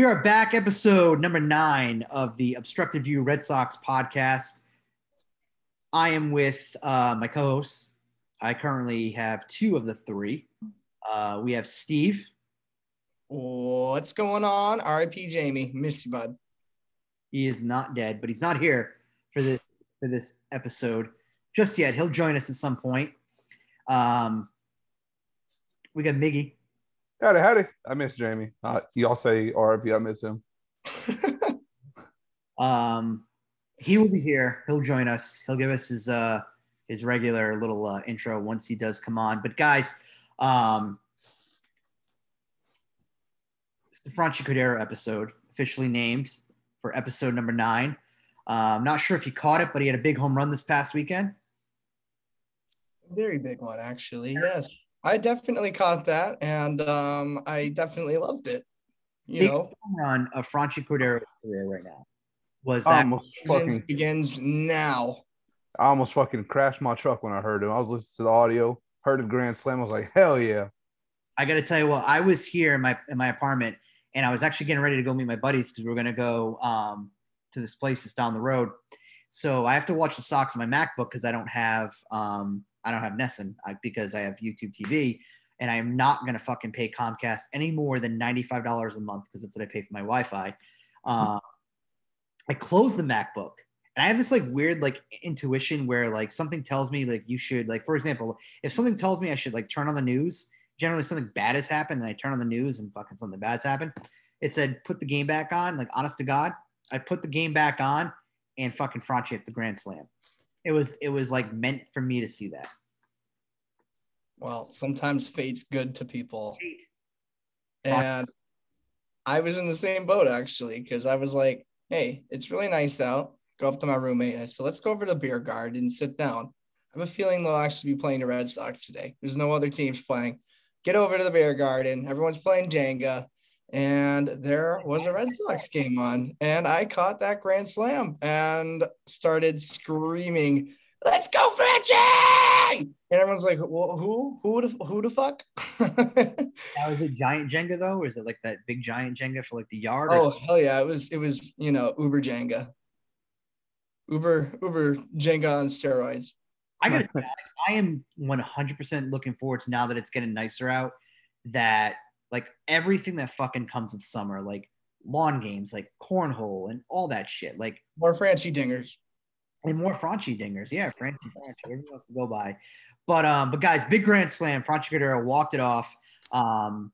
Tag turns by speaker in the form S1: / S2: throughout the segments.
S1: We are back, episode number nine of the Obstructed View Red Sox podcast. I am with uh, my co hosts. I currently have two of the three. Uh, we have Steve.
S2: What's going on? RIP Jamie. Miss you, bud.
S1: He is not dead, but he's not here for this for this episode just yet. He'll join us at some point. Um, we got Miggy.
S3: Howdy, howdy. I miss Jamie. Uh, y'all say RIP, I miss him.
S1: Um, he will be here. He'll join us. He'll give us his uh his regular little uh, intro once he does come on. But guys, um, it's the Franchy Cordero episode, officially named for episode number nine. Uh, I'm not sure if you caught it, but he had a big home run this past weekend.
S2: Very big one, actually. Yes. I definitely caught that and um, I definitely loved it. You
S1: big
S2: know,
S1: on a of Franchy Cordero's career right now was that
S3: almost fucking,
S2: begins now.
S3: I almost fucking crashed my truck when I heard him. I was listening to the audio, heard the grand slam. I was like, hell yeah.
S1: I got to tell you what, I was here in my in my apartment, and I was actually getting ready to go meet my buddies because we are going to go um, to this place that's down the road. So I have to watch the Sox on my MacBook because I don't have um, I don't have NESN because I have YouTube TV, and I am not going to fucking pay Comcast any more than ninety five dollars a month because that's what I pay for my Wi-Fi. Um, I close the MacBook. And I have this like weird like intuition where like something tells me like you should like for example if something tells me I should like turn on the news generally something bad has happened and I turn on the news and fucking something bad's happened. It said put the game back on, like honest to God. I put the game back on and fucking Franchy hit the grand slam. It was it was like meant for me to see that.
S2: Well, sometimes fate's good to people. And I was in the same boat actually, because I was like, hey, it's really nice out. Go up to my roommate. And I said, let's go over to the beer garden and sit down. I have a feeling they'll actually be playing the Red Sox today. There's no other teams playing. Get over to the beer garden. Everyone's playing Jenga. And there was a Red Sox game on. And I caught that grand slam and started screaming, Let's go, Frenchie! And everyone's like, well, who? Who the, who the fuck?
S1: Now is it giant Jenga though, or is it like that big giant Jenga for like the yard?
S2: Oh hell yeah! It was it was you know Uber Jenga, Uber Uber Jenga on steroids.
S1: I gotta I am 100% looking forward to now that it's getting nicer out. That like everything that fucking comes with summer, like lawn games, like cornhole, and all that shit, like
S2: More Franchy dingers.
S1: and more Franchy dingers. Yeah, Franchy, Franchy, everything else to go by. But um, but guys, big grand slam. Franchy Cordero walked it off. Um,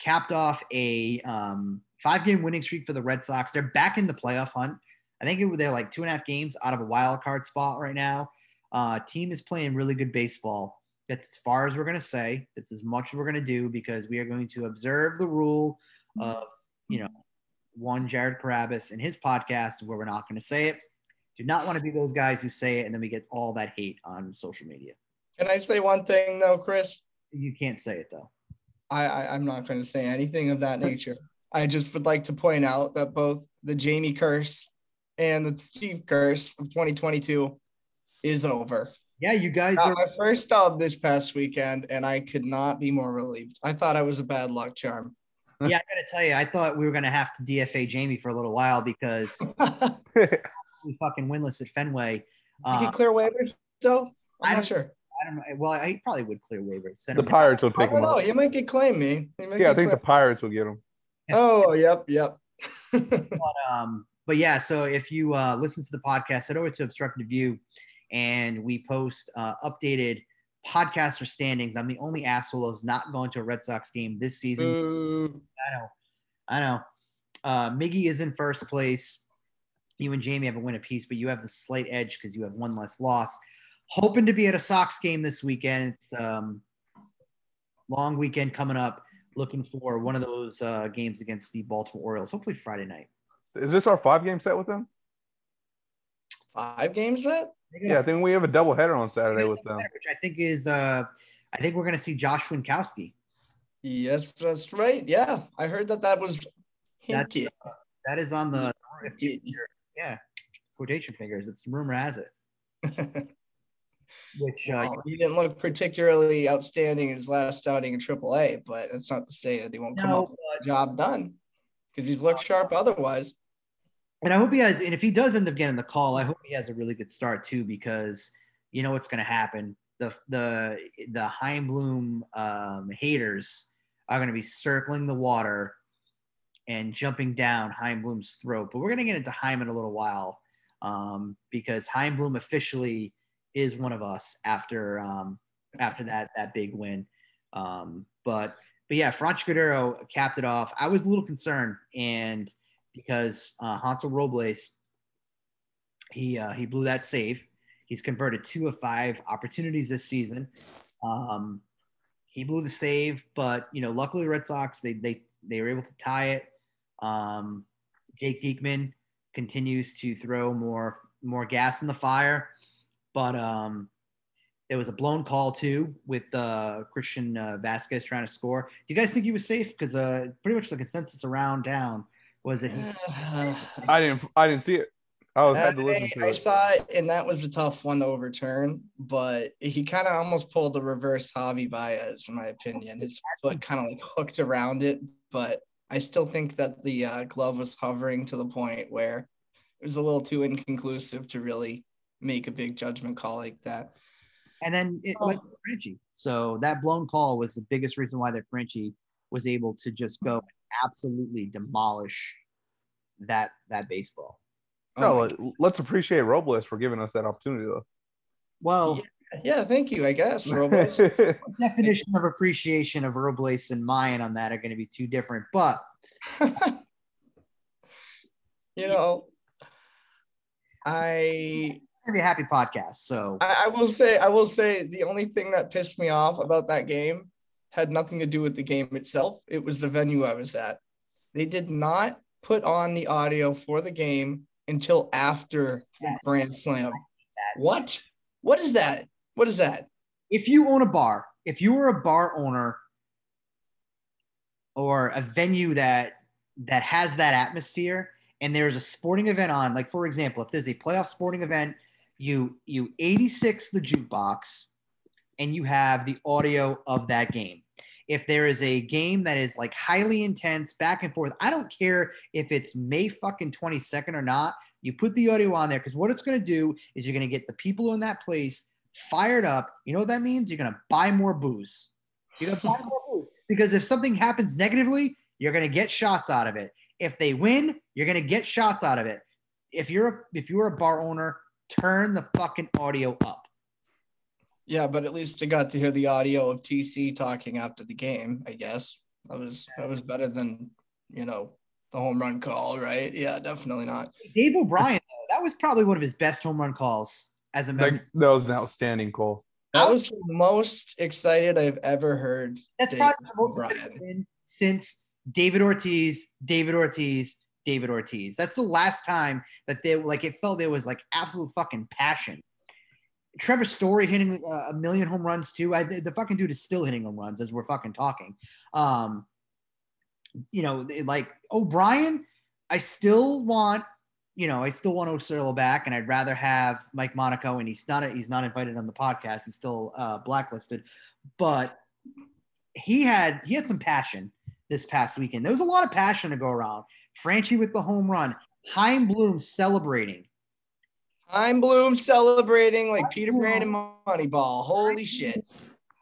S1: capped off a um, five game winning streak for the Red Sox. They're back in the playoff hunt. I think it, they're like two and a half games out of a wild card spot right now. Uh, team is playing really good baseball. That's as far as we're going to say. That's as much as we're going to do because we are going to observe the rule mm-hmm. of, you know, one Jared Carrabis in his podcast where we're not going to say it. Do not want to be those guys who say it and then we get all that hate on social media.
S2: Can I say one thing though, Chris?
S1: You can't say it though.
S2: I, I I'm not going to say anything of that nature. I just would like to point out that both the Jamie curse and the Steve curse of 2022 is over.
S1: Yeah, you guys are.
S2: my first dub this past weekend, and I could not be more relieved. I thought I was a bad luck charm.
S1: Yeah, I got to tell you, I thought we were going to have to DFA Jamie for a little while because we fucking winless at Fenway.
S2: You
S1: Uh,
S2: can clear waivers though.
S1: I
S2: I'm
S1: don't-
S2: sure.
S1: I don't know. Well, he probably would clear waivers. Send
S3: the
S1: him-
S3: Pirates will
S2: I
S3: pick
S2: don't
S3: him
S2: know.
S3: up.
S2: He might get claimed, me. He might
S3: Yeah, I
S2: get
S3: think the. Pirates will get him.
S2: Oh, yep, yep.
S1: but um but yeah so if you uh listen to the podcast head over to obstructed view and we post uh updated podcaster standings. I'm the only asshole who's not going to a red sox game this season.
S2: Boo.
S1: i know. I know. Uh miggy is in first place. You and jamie have a win apiece but you have the slight edge because you have one less loss. Hoping to be at a sox game this weekend. It's um long weekend coming up. Looking for one of those uh games against the baltimore orioles. Hopefully friday night.
S3: Is this our five game set with them?
S2: Five games set?
S3: Yeah, I think we have a double header on Saturday with them.
S1: which I think is uh I think we're gonna see Josh Winkowski.
S2: Yes, that's right. Yeah, I heard that that was
S1: That's-
S2: hinted.
S1: That is on the if you, yeah quotation fingers. It's rumor has it. Which uh,
S2: Well, he didn't look particularly outstanding in his last outing in AAA, but that's not to say that he won't come
S1: no,
S2: up with
S1: but
S2: the job done. because he's looked sharp otherwise.
S1: And I hope he has, and if he does end up getting the call, I hope he has a really good start too, because you know what's going to happen. The the the Chaim Bloom um, haters are going to be circling the water and jumping down Chaim Bloom's throat. But we're going to get into Chaim in a little while um, because Chaim Bloom officially is one of us after um, after that that big win. Um, but but yeah, Franchy Cordero capped it off. I was a little concerned, and because uh, Hansel Robles, he uh, he blew that save. He's converted two of five opportunities this season. Um, he blew the save, but you know, luckily Red Sox they they they were able to tie it. Um, Jake Diekman continues to throw more more gas in the fire, but um, there was a blown call too with uh, Christian uh, Vázquez trying to score. Do you guys think he was safe? Because uh, pretty much the consensus around town was it?
S3: I didn't. I didn't see it. I was had to listen to
S2: I, I
S3: it.
S2: saw it, and that was a tough one to overturn. But he kind of almost pulled the reverse Javi Baez, in my opinion. His foot kind of like hooked around it, but I still think that the uh, glove was hovering to the point where it was a little too inconclusive to really make a big judgment call like that.
S1: And then it led to Frenchie. So that blown call was the biggest reason why that Frenchie was able to just go and absolutely demolish that that baseball.
S3: Oh no,
S2: Oh, uh,
S3: let- let's appreciate Robles for giving us that opportunity, though.
S1: Well,
S2: yeah, thank you. I guess Robles.
S1: definition of appreciation of Robles and mine on that are going to be two different. But
S2: you know, I
S1: going to be a happy podcast. So
S2: I, I will say, I will say, the only thing that pissed me off about that game had nothing to do with the game itself. It was the venue I was at. They did not put on the audio for the game until after the Grand Slam. What? What is that? What is that?
S1: if you own a bar, if you were a bar owner or a venue that that has that atmosphere and there's a sporting event on, like for example, if there's a playoff sporting event, you you 86 the jukebox and you have the audio of that game. If there is a game that is like highly intense, back and forth, I don't care if it's May fucking 22nd or not. You put the audio on there because what it's going to do is you're going to get the people in that place fired up. You know what that means? You're gonna buy more booze. You're gonna buy more booze because if something happens negatively, you're gonna get shots out of it. If they win, you're gonna get shots out of it. If you're a, if you're a bar owner, turn the fucking audio up.
S2: Yeah, but at least I got to hear the audio of TC talking after the game. I guess that was that was better than you know the home run call, right? Yeah, definitely not.
S1: Dave O'Brien, though, that was probably one of his best home run calls as a member.
S3: that was an outstanding call.
S2: That was the most excited I've ever heard.
S1: That's
S2: Dave
S1: probably the most
S2: O'Brien.
S1: exciting win since David Ortiz, David Ortiz, David Ortiz. That's the last time that they like it felt there was like absolute fucking passion. Trevor Story hitting uh, a million home runs too. I, the fucking dude is still hitting home runs as we're fucking talking. Um, you know, like O'Brien, I still want, you know, I still want Orsillo back, and I'd rather have Mike Monaco, and he's not he's not invited on the podcast. He's still uh, blacklisted, but he had he had some passion this past weekend. There was a lot of passion to go around. Franchy with the home run, Chaim Bloom celebrating.
S2: I'm Bloom celebrating like Peter Brand and Moneyball. Holy shit.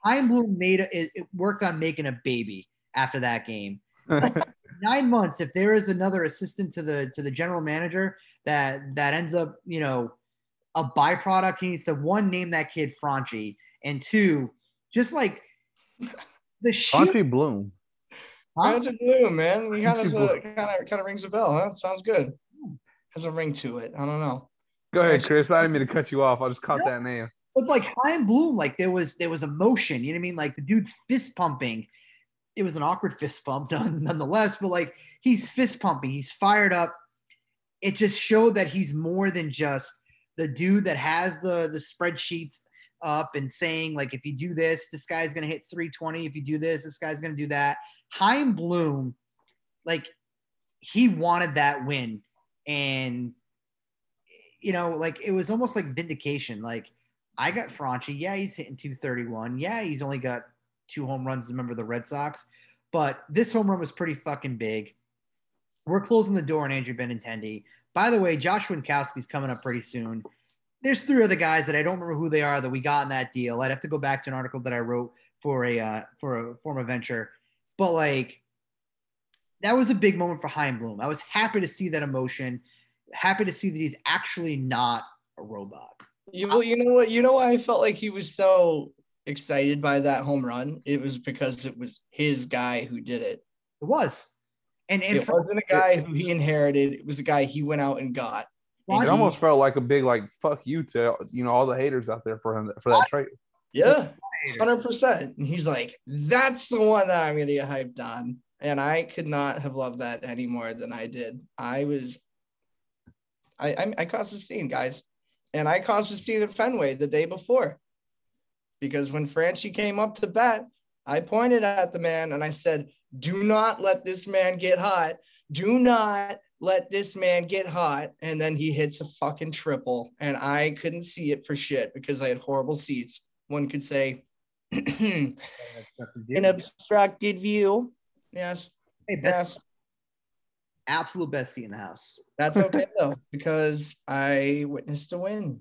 S1: Chaim Bloom made a, it, it worked on making a baby after that game. Nine months. If there is another assistant to the to the general manager that that ends up, you know, a byproduct, he needs to one name that kid Franchy, and two, just like the sheer
S3: Auntie Bloom.
S1: Huh?
S2: Brandon Bloom, man. He kind of kind of kind of rings a bell, huh? Sounds good. Hmm. Has a ring to it. I don't know.
S3: Go ahead, Chris. I didn't mean to cut you off. I just caught that name.
S1: But like Chaim Bloom, like there was there was emotion. You know what I mean? Like the dude's fist pumping. It was an awkward fist pump, none- nonetheless. But like he's fist pumping. He's fired up. It just showed that he's more than just the dude that has the the spreadsheets up and saying like if you do this, this guy's gonna hit 320. If you do this, this guy's gonna do that. Chaim Bloom, like he wanted that win, and you know, like it was almost like vindication. Like I got Franchy. Yeah, he's hitting 231. Yeah, he's only got two home runs as a member of the Red Sox. But this home run was pretty fucking big. We're closing the door on Andrew Benintendi. By the way, Josh Winkowski's coming up pretty soon. There's three other guys that I don't remember who they are that we got in that deal. I'd have to go back to an article that I wrote for a uh, for a form of venture, but like that was a big moment for Chaim Bloom. I was happy to see that emotion. Happy to see that he's actually not a robot.
S2: You well, you know what? You know why I felt like he was so excited by that home run? It was because it was his guy who did it.
S1: It was. And, and
S2: it for, wasn't a guy who he inherited. It was a guy he went out and got.
S3: It almost felt like a big like fuck you to you know all the haters out there for him for that trade.
S2: Yeah, hundred percent. And he's like, that's the one that I'm gonna get hyped on. And I could not have loved that any more than I did. I was, I I, I caused a scene, guys, and I caused a scene at Fenway the day before, because when Franchy came up to bat, I pointed at the man and I said, do not let this man get hot. Do not let this man get hot. And then he hits a fucking triple. And I couldn't see it for shit because I had horrible seats. One could say an obstructed view. Yes.
S1: Hey, best, yes. Absolute best seat in the house.
S2: That's okay though, because I witnessed a win.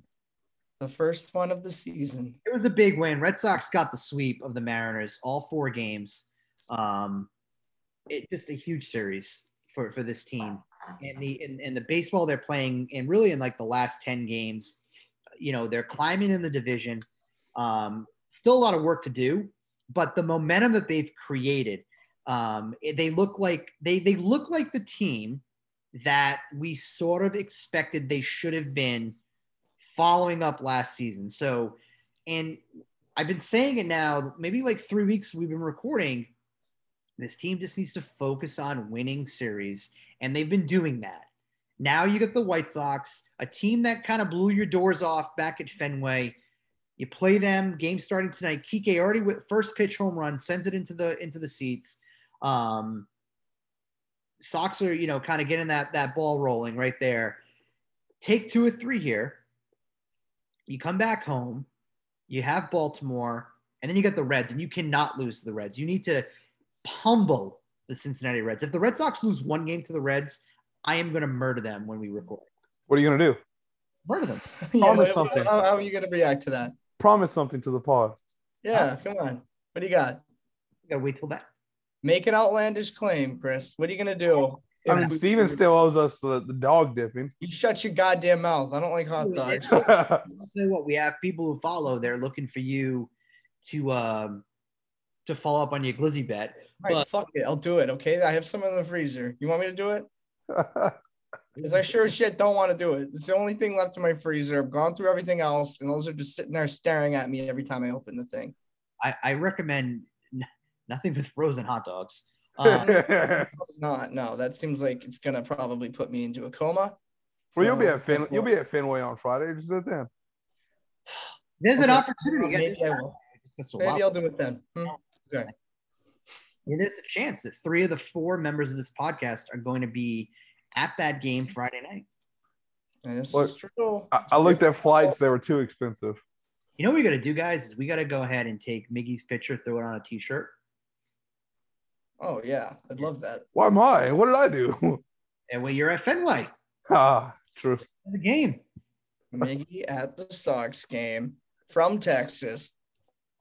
S2: The first one of the season.
S1: It was a big win. Red Sox got the sweep of the Mariners, all four games. Um, it, just a huge series for for this team and the and, and the baseball they're playing and really in like the last 10 games you know they're climbing in the division um, still a lot of work to do but the momentum that they've created um, they look like they they look like the team that we sort of expected they should have been following up last season so and i've been saying it now maybe like three weeks we've been recording this team just needs to focus on winning series, and they've been doing that. Now you get the White Sox, a team that kind of blew your doors off back at Fenway. You play them. Game starting tonight. Kike already with first pitch home run sends it into the into the seats. Um, Sox are you know kind of getting that that ball rolling right there. Take two or three here. You come back home. You have Baltimore, and then you get the Reds, and you cannot lose to the Reds. You need to pummel the Cincinnati Reds. If the Red Sox lose one game to the Reds, I am going to murder them when we record.
S3: What are you going to do?
S1: Murder them.
S3: Promise yeah, something.
S2: How, how, are you going to react to that?
S3: Promise something to the pod.
S2: Yeah, come on. What do you got?
S1: You got to wait till that.
S2: Make an outlandish claim, Chris. What are you going to do?
S3: I mean, Steven still owes us the, the dog dipping.
S2: You shut your goddamn mouth. I don't like hot dogs.
S1: say what we have people who follow. They're looking for you to um, to follow up on your glizzy bet.
S2: Right, but fuck it, I'll do it. Okay, I have some in the freezer. You want me to do it? Because I sure as shit don't want to do it. It's the only thing left in my freezer. I've gone through everything else, and those are just sitting there staring at me every time I open the thing.
S1: I, I recommend n- nothing with frozen hot dogs.
S2: Um, not no. That seems like it's gonna probably put me into a coma.
S3: Well, you'll be at Fin. You'll be at Fenway on Friday. Just do it then.
S1: There's okay. an opportunity.
S2: Maybe, I will. Maybe I'll do it then. Hmm? Okay
S1: there's a chance that three of the four members of this podcast are going to be at that game Friday night.
S2: This well, is true.
S3: I, I looked at flights; they were too expensive.
S1: You know what we got to do, guys? Is we got to go ahead and take Miggy's picture, throw it on a T-shirt.
S2: Oh yeah, I'd love that.
S3: Why am I? What did I do?
S1: And when you're at Fenway.
S3: Ah, true.
S1: The game.
S2: Miggy at the Sox game from Texas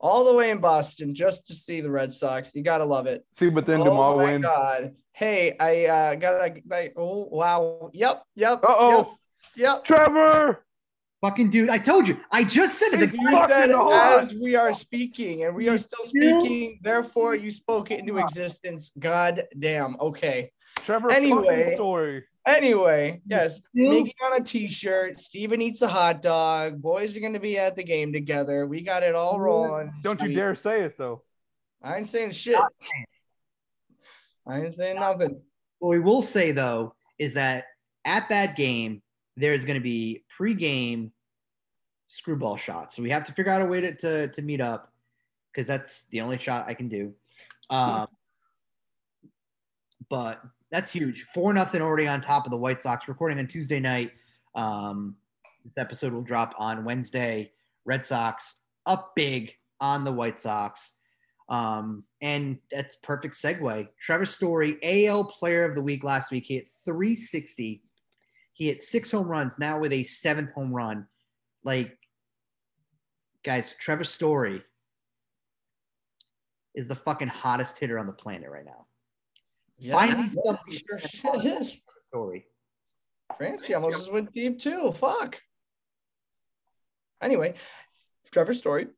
S2: all the way in Boston just to see the Red Sox. You gotta love it.
S3: See, but then tomorrow wins.
S2: oh
S3: wins.
S2: God. Hey, I uh, got a. oh wow. Yep. Yep.
S3: Uh oh.
S2: Yep. yep.
S3: Trevor.
S1: Fucking dude, I told you. I just said it.
S2: You said oh, as we are speaking, and we are still speaking. Therefore, you spoke it into existence. God damn. Okay.
S3: Trevor.
S2: Anyway.
S3: Story.
S2: Anyway, yes, making on a t-shirt. Steven eats a hot dog. Boys are going to be at the game together. We got it all rolling.
S3: Don't you dare say it though.
S2: I ain't saying shit. I ain't saying nothing.
S1: What we will say though is that at that game there's going to be pre-game screwball shots. So we have to figure out a way to to, to meet up because that's the only shot I can do. Um, but that's huge. Four nothing already on top of the White Sox. Recording on Tuesday night. Um, this episode will drop on Wednesday. Red Sox up big on the White Sox. Um, and that's perfect segue. Trevor Story, AL Player of the Week last week. Hit 360. He hit six home runs. Now with a seventh home run. Like, guys, Trevor Story is the fucking hottest hitter on the planet right now.
S2: Yeah,
S1: Finally, somebody
S2: sure is.
S1: Story.
S2: Francie almost just went deep too. Fuck. Anyway, Trevor Story,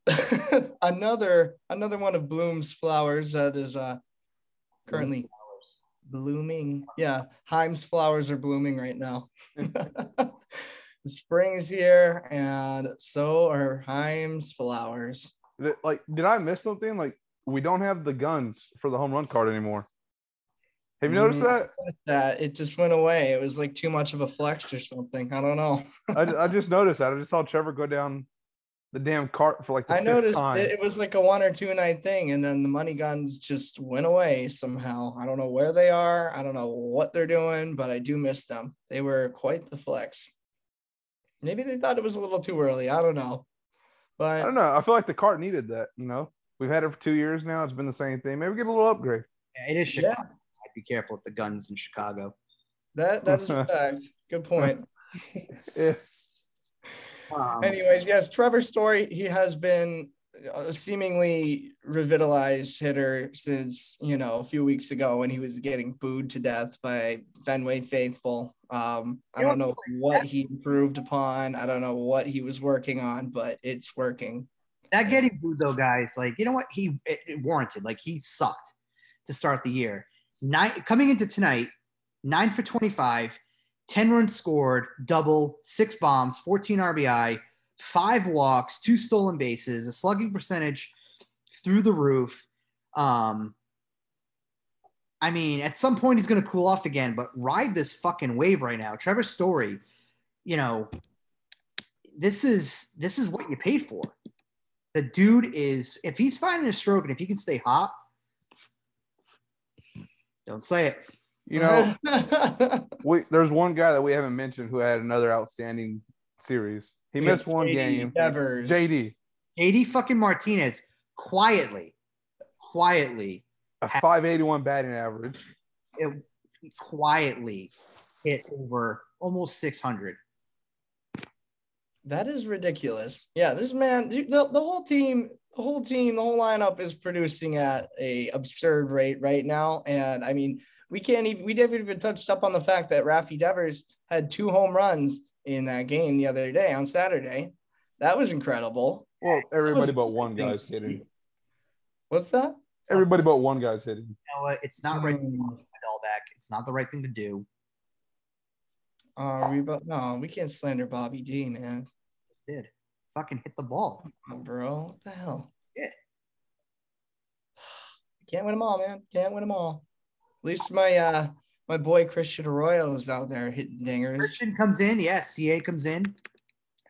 S2: another another one of Bloom's flowers that is uh currently blooming. Yeah, Chaim's flowers are blooming right now. Spring is here, and so are Chaim's flowers.
S3: Like, did I miss something? Like, we don't have the guns for the home run card anymore. Have you noticed
S2: Mm.
S3: that?
S2: That it just went away. It was like too much of a flex or something. I don't know.
S3: I, I just noticed that. I just saw Trevor go down the damn cart for like the
S2: I
S3: fifth
S2: noticed
S3: time.
S2: it, it was like a one or two night thing, and then the money guns just went away somehow. I don't know where they are. I don't know what they're doing, but I do miss them. They were quite the flex. Maybe they thought it was a little too early. I don't know. But I
S3: don't know. I feel like the cart needed that. You know, we've had it for two years now. It's been the same thing. Maybe get a little upgrade.
S1: Yeah, it is
S2: Yeah.
S1: Chicago. I'd be careful with the guns in Chicago.
S2: that that is a fact. Good point.
S3: Yeah.
S1: Um,
S2: Anyways, yes, Trevor Story, he has been a seemingly revitalized hitter since, you know, a few weeks ago when he was getting booed to death by Fenway faithful. Um, I don't know what he improved upon. I don't know what he was working on, but it's working.
S1: that getting booed though, guys, like you know what he it, it warranted. Like he sucked to start the year. Nine coming into tonight, nine for 25, 10 runs scored, double, six bombs, 14 RBI, five walks, two stolen bases, a slugging percentage through the roof. Um, I mean, at some point he's going to cool off again, but ride this fucking wave right now. Trevor Story, you know, this is this is what you paid for. The dude is if he's finding a stroke and if he can stay hot, don't say it.
S3: You know, we there's one guy that we haven't mentioned who had another outstanding series. He missed one
S2: JD
S3: game.
S2: Devers.
S3: JD,
S1: JD fucking Martinez quietly, quietly,
S3: a 581 batting average.
S1: it, quietly hit over almost 600.
S2: That is ridiculous. Yeah, this man, the, the whole team, the whole team, the whole lineup is producing at a absurd rate right now. And I mean, we can't even we haven't even touched up on the fact that Rafi Devers had two home runs in that game the other day on Saturday. That was incredible.
S3: Well, everybody but one guy's hitting.
S2: What's that?
S3: Everybody but one guy's hitting.
S1: You know what? It's not right to
S2: Mm.
S1: walk back. It's not the right thing to do.
S2: Uh, we but no, we can't slander Bobby D, man.
S1: Just did. Fucking hit the ball.
S2: Come on, bro. What the hell?
S1: Yeah.
S2: Can't win them all, man. Can't win them all. At least my uh my boy Christian Arroyo is out there hitting dingers.
S1: Christian comes in, yes. CA comes in,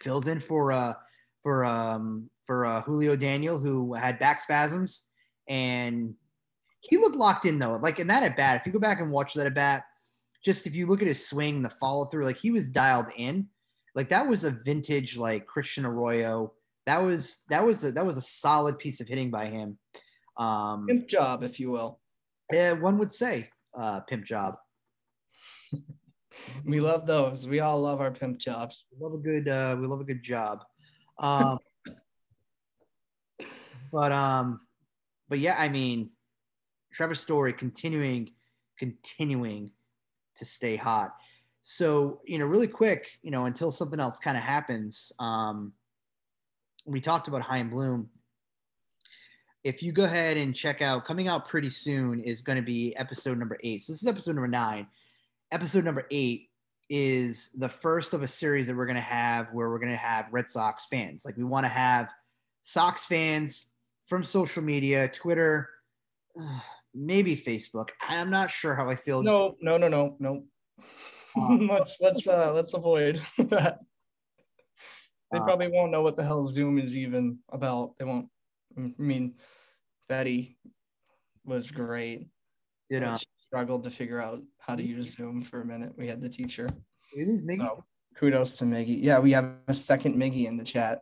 S1: fills in for uh for um for uh Julio Daniel who had back spasms and he looked locked in though. Like in that at bat, if you go back and watch that at bat, just if you look at his swing, the follow through, like he was dialed in. Like that was a vintage like Christian Arroyo. That was that was a, that was a solid piece of hitting by him. Um,
S2: job, if you will.
S1: Yeah, one would say uh, pimp job.
S2: We love those. We all love our pimp jobs.
S1: We love a good uh we love a good job um but um but yeah i mean trevor story continuing continuing to stay hot so you know really quick you know until something else kind of happens um we talked about Chaim Bloom if you go ahead and check out coming out pretty soon is going to be episode number eight so this is episode number nine episode number eight is the first of a series that we're going to have where we're going to have Red Sox fans. Like we want to have Sox fans from social media, Twitter, maybe Facebook. I'm not sure how I feel.
S2: No, no, no, no, no.
S1: Uh,
S2: let's let's uh let's avoid that. They
S1: Uh,
S2: probably won't know what the hell Zoom is even about. They won't. I mean, Betty was great.
S1: Did uh,
S2: She struggled to figure out how to use Zoom for a minute. We had the teacher.
S1: we lose Miggy?
S2: So kudos to Miggy. Yeah, we have a second Miggy in the chat.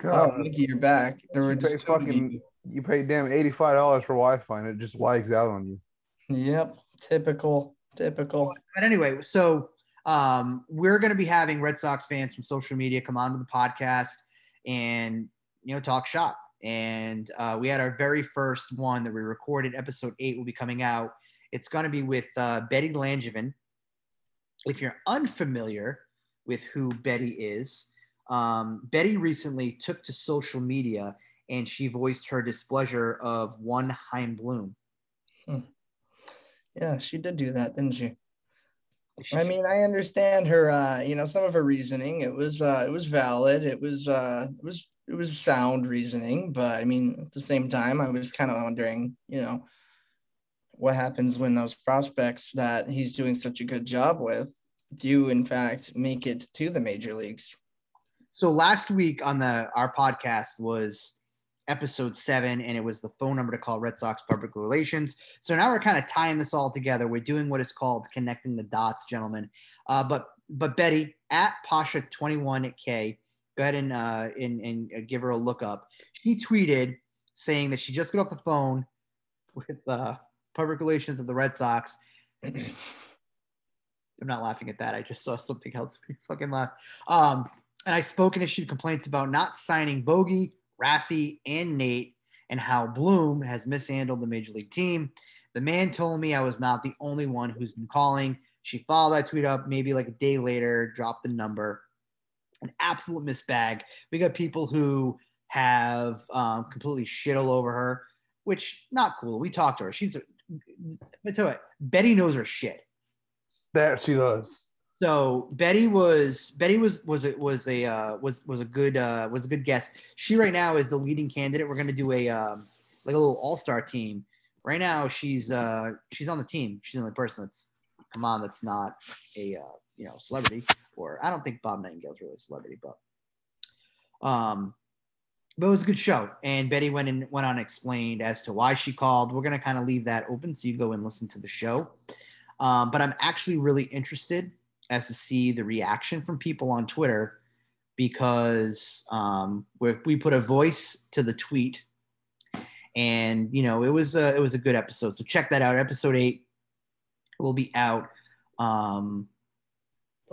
S2: Oh,
S3: God,
S2: Miggy, you're back. There were
S3: She
S2: just
S3: pay fucking- You paid damn eighty-five dollars for Wi-Fi, and it just lags out on you.
S2: Yep, typical, typical.
S1: But anyway, so um, we're going to be having Red Sox fans from social media come onto the podcast and you know talk shop. And uh, we had our very first one that we recorded. Episode eight will be coming out. It's going to be with uh, Betty Langevin. If you're unfamiliar with who Betty is, um, Betty recently took to social media and she voiced her displeasure of one Chaim Bloom.
S2: Hmm. Yeah, she did do that, didn't she? I mean, I understand her. Uh, you know, some of her reasoning. It was, uh, it was valid. It was, uh, it was, it was sound reasoning. But I mean, at the same time, I was kind of wondering, you know, what happens when those prospects that he's doing such a good job with do, in fact, make it to the major leagues.
S1: So last week on the our podcast was episode seven, and it was the phone number to call Red Sox Public Relations. So now we're kind of tying this all together. We're doing what is called connecting the dots, gentlemen. Uh, but but Betty at Pasha twenty one at K, go ahead and, uh, and and give her a look up. She tweeted saying that she just got off the phone with uh, public relations of the Red Sox. I'm not laughing at that. I just saw something else. fucking laugh. Um, and I spoke and issued complaints about not signing Bogey, Rafi, and Nate, and how Bloom has mishandled the major league team. The man told me I was not the only one who's been calling. She followed that tweet up maybe like a day later, dropped the number. An absolute misbag. We got people who have um, completely shit all over her, which not cool. We talked to her. She's, a, but tell you Betty knows her shit.
S3: That she does.
S1: So Betty was Betty was was it was a uh, was was a good uh, was a good guest. She right now is the leading candidate. We're gonna do a um, like a little all star team. Right now she's uh, she's on the team. She's the only person that's come on that's not a uh, you know celebrity or I don't think Bob Nightingale's really a celebrity, but um, but it was a good show. And Betty went and went on and explained as to why she called. We're gonna kind of leave that open so you go and listen to the show. Um, but I'm actually really interested as to see the reaction from people on Twitter because um, we put a voice to the tweet, and you know it was a it was a good episode. So check that out. Episode eight will be out um,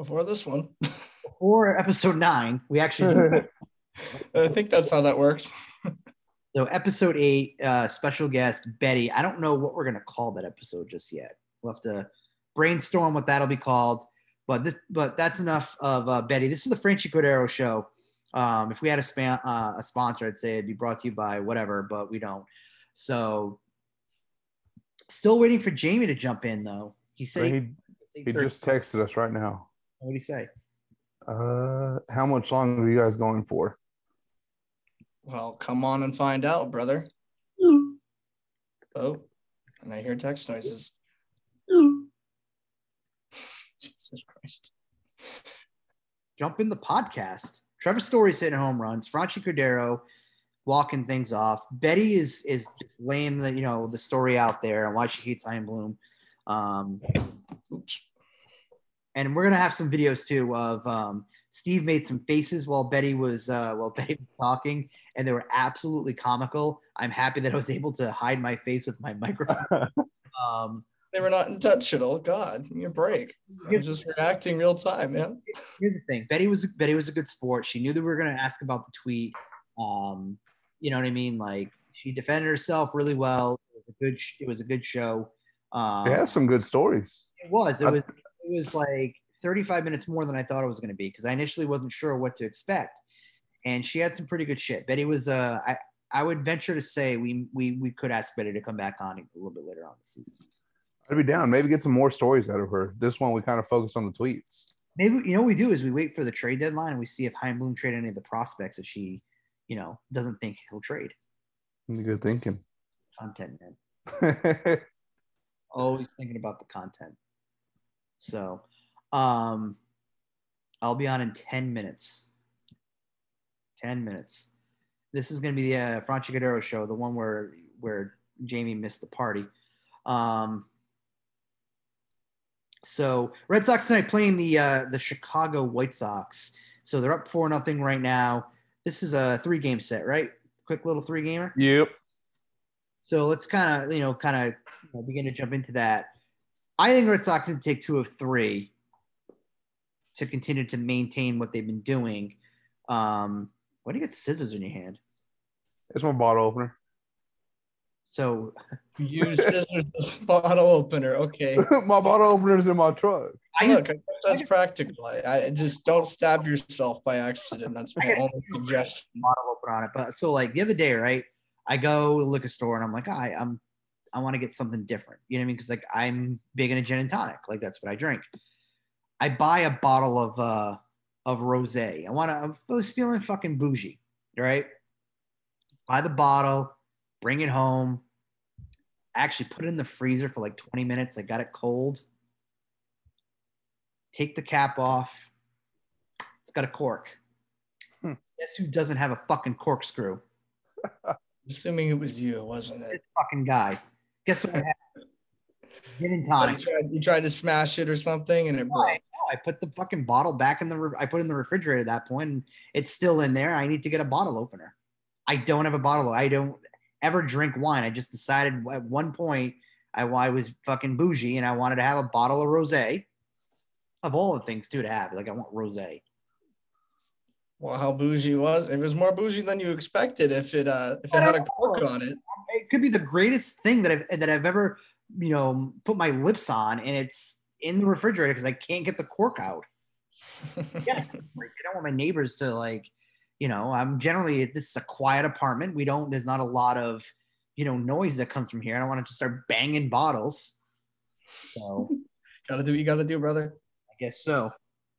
S2: before this one.
S1: before episode nine, we actually.
S2: I think that's how that works.
S1: so episode eight, uh, special guest Betty. I don't know what we're gonna call that episode just yet. We'll have to brainstorm what that'll be called. But this, but that's enough of uh, Betty. This is the Franchy Cordero show. Um, if we had a, span, uh, a sponsor, I'd say it'd be brought to you by whatever, but we don't. So, still waiting for Jamie to jump in though. He said
S3: he, he just texted us right now.
S1: What do you say?
S3: Uh, how much longer are you guys going for?
S2: Well, come on and find out, brother. oh, and I hear text noises. Jesus Christ.
S1: Jump in the podcast. Trevor Story's hitting home runs. Franchy Cordero walking things off. Betty is is just laying the you know the story out there and why she hates Chaim Bloom. Um, oops. And we're gonna have some videos too of um, Steve made some faces while Betty was uh, while Betty was talking, and they were absolutely comical. I'm happy that I was able to hide my face with my microphone. um,
S2: they were not intentional. God, give me a break. I'm just reacting real time, man.
S1: Here's the thing: Betty was Betty was a good sport. She knew that we were going to ask about the tweet. Um, you know what I mean? Like she defended herself really well. It was a good. It was a good show.
S3: Um, it has some good stories.
S1: It was. It was. It was like 35 minutes more than I thought it was going to be because I initially wasn't sure what to expect, and she had some pretty good shit. Betty was. Uh, I I would venture to say we we we could ask Betty to come back on a little bit later on the season.
S3: I'd be down. Maybe get some more stories out of her. This one we kind of focus on the tweets.
S1: Maybe you know what we do is we wait for the trade deadline and we see if Chaim Bloom trade any of the prospects that she, you know, doesn't think he'll trade.
S3: Good thinking.
S1: Content, man. Always thinking about the content. So, um, I'll be on in ten minutes. Ten minutes. This is going to be the uh, Franchy Cordero show, the one where where Jamie missed the party. Um, so Red Sox tonight playing the uh, the Chicago White Sox. So they're up four nothing right now. This is a three game set, right? Quick little three gamer.
S3: Yep.
S1: So let's kind of, you know, kind of you know, begin to jump into that. I think Red Sox need to take two of three to continue to maintain what they've been doing. Um, why do you get scissors in your hand?
S3: It's my bottle opener.
S1: So
S2: Use scissors as a bottle opener. Okay.
S3: my bottle opener's in my truck.
S1: I used
S2: Look, I guess that's practical. I, I just don't stab yourself by accident. That's my only suggestion.
S1: bottle opener on it. But so like the other day, right? I go to the liquor store and I'm like, I, I'm I want to get something different. You know what I mean? Because like I'm big in a gin and tonic. Like that's what I drink. I buy a bottle of uh of rosé. I want to. I was feeling fucking bougie, right? Buy the bottle, bring it home. Actually, put it in the freezer for like 20 minutes. I got it cold. Take the cap off. It's got a cork.
S3: Hmm.
S1: Guess who doesn't have a fucking corkscrew?
S2: Assuming it was you, wasn't it?
S1: This fucking guy. Guess what? I had? Gin and
S2: You tried, you tried to smash it or something and it
S1: I,
S2: broke.
S1: no, I put the fucking bottle back in the. re- I put in the refrigerator at that point, and it's still in there. I need to get a bottle opener. I don't have a bottle. I don't ever drink wine. I just decided at one point I, I was fucking bougie, and I wanted to have a bottle of rosé. Of all the things too to have, like I want rosé.
S2: Well, how bougie was it? Was more bougie than you expected if it uh if it had a cork on it.
S1: It could be the greatest thing that I've that I've ever you know put my lips on, and it's in the refrigerator because I can't get the cork out. yeah, like, I don't want my neighbors to like, you know, I'm generally this is a quiet apartment. We don't, there's not a lot of, you know, noise that comes from here. I don't want to just start banging bottles. So
S2: gotta do what you gotta do, brother.
S1: I guess so.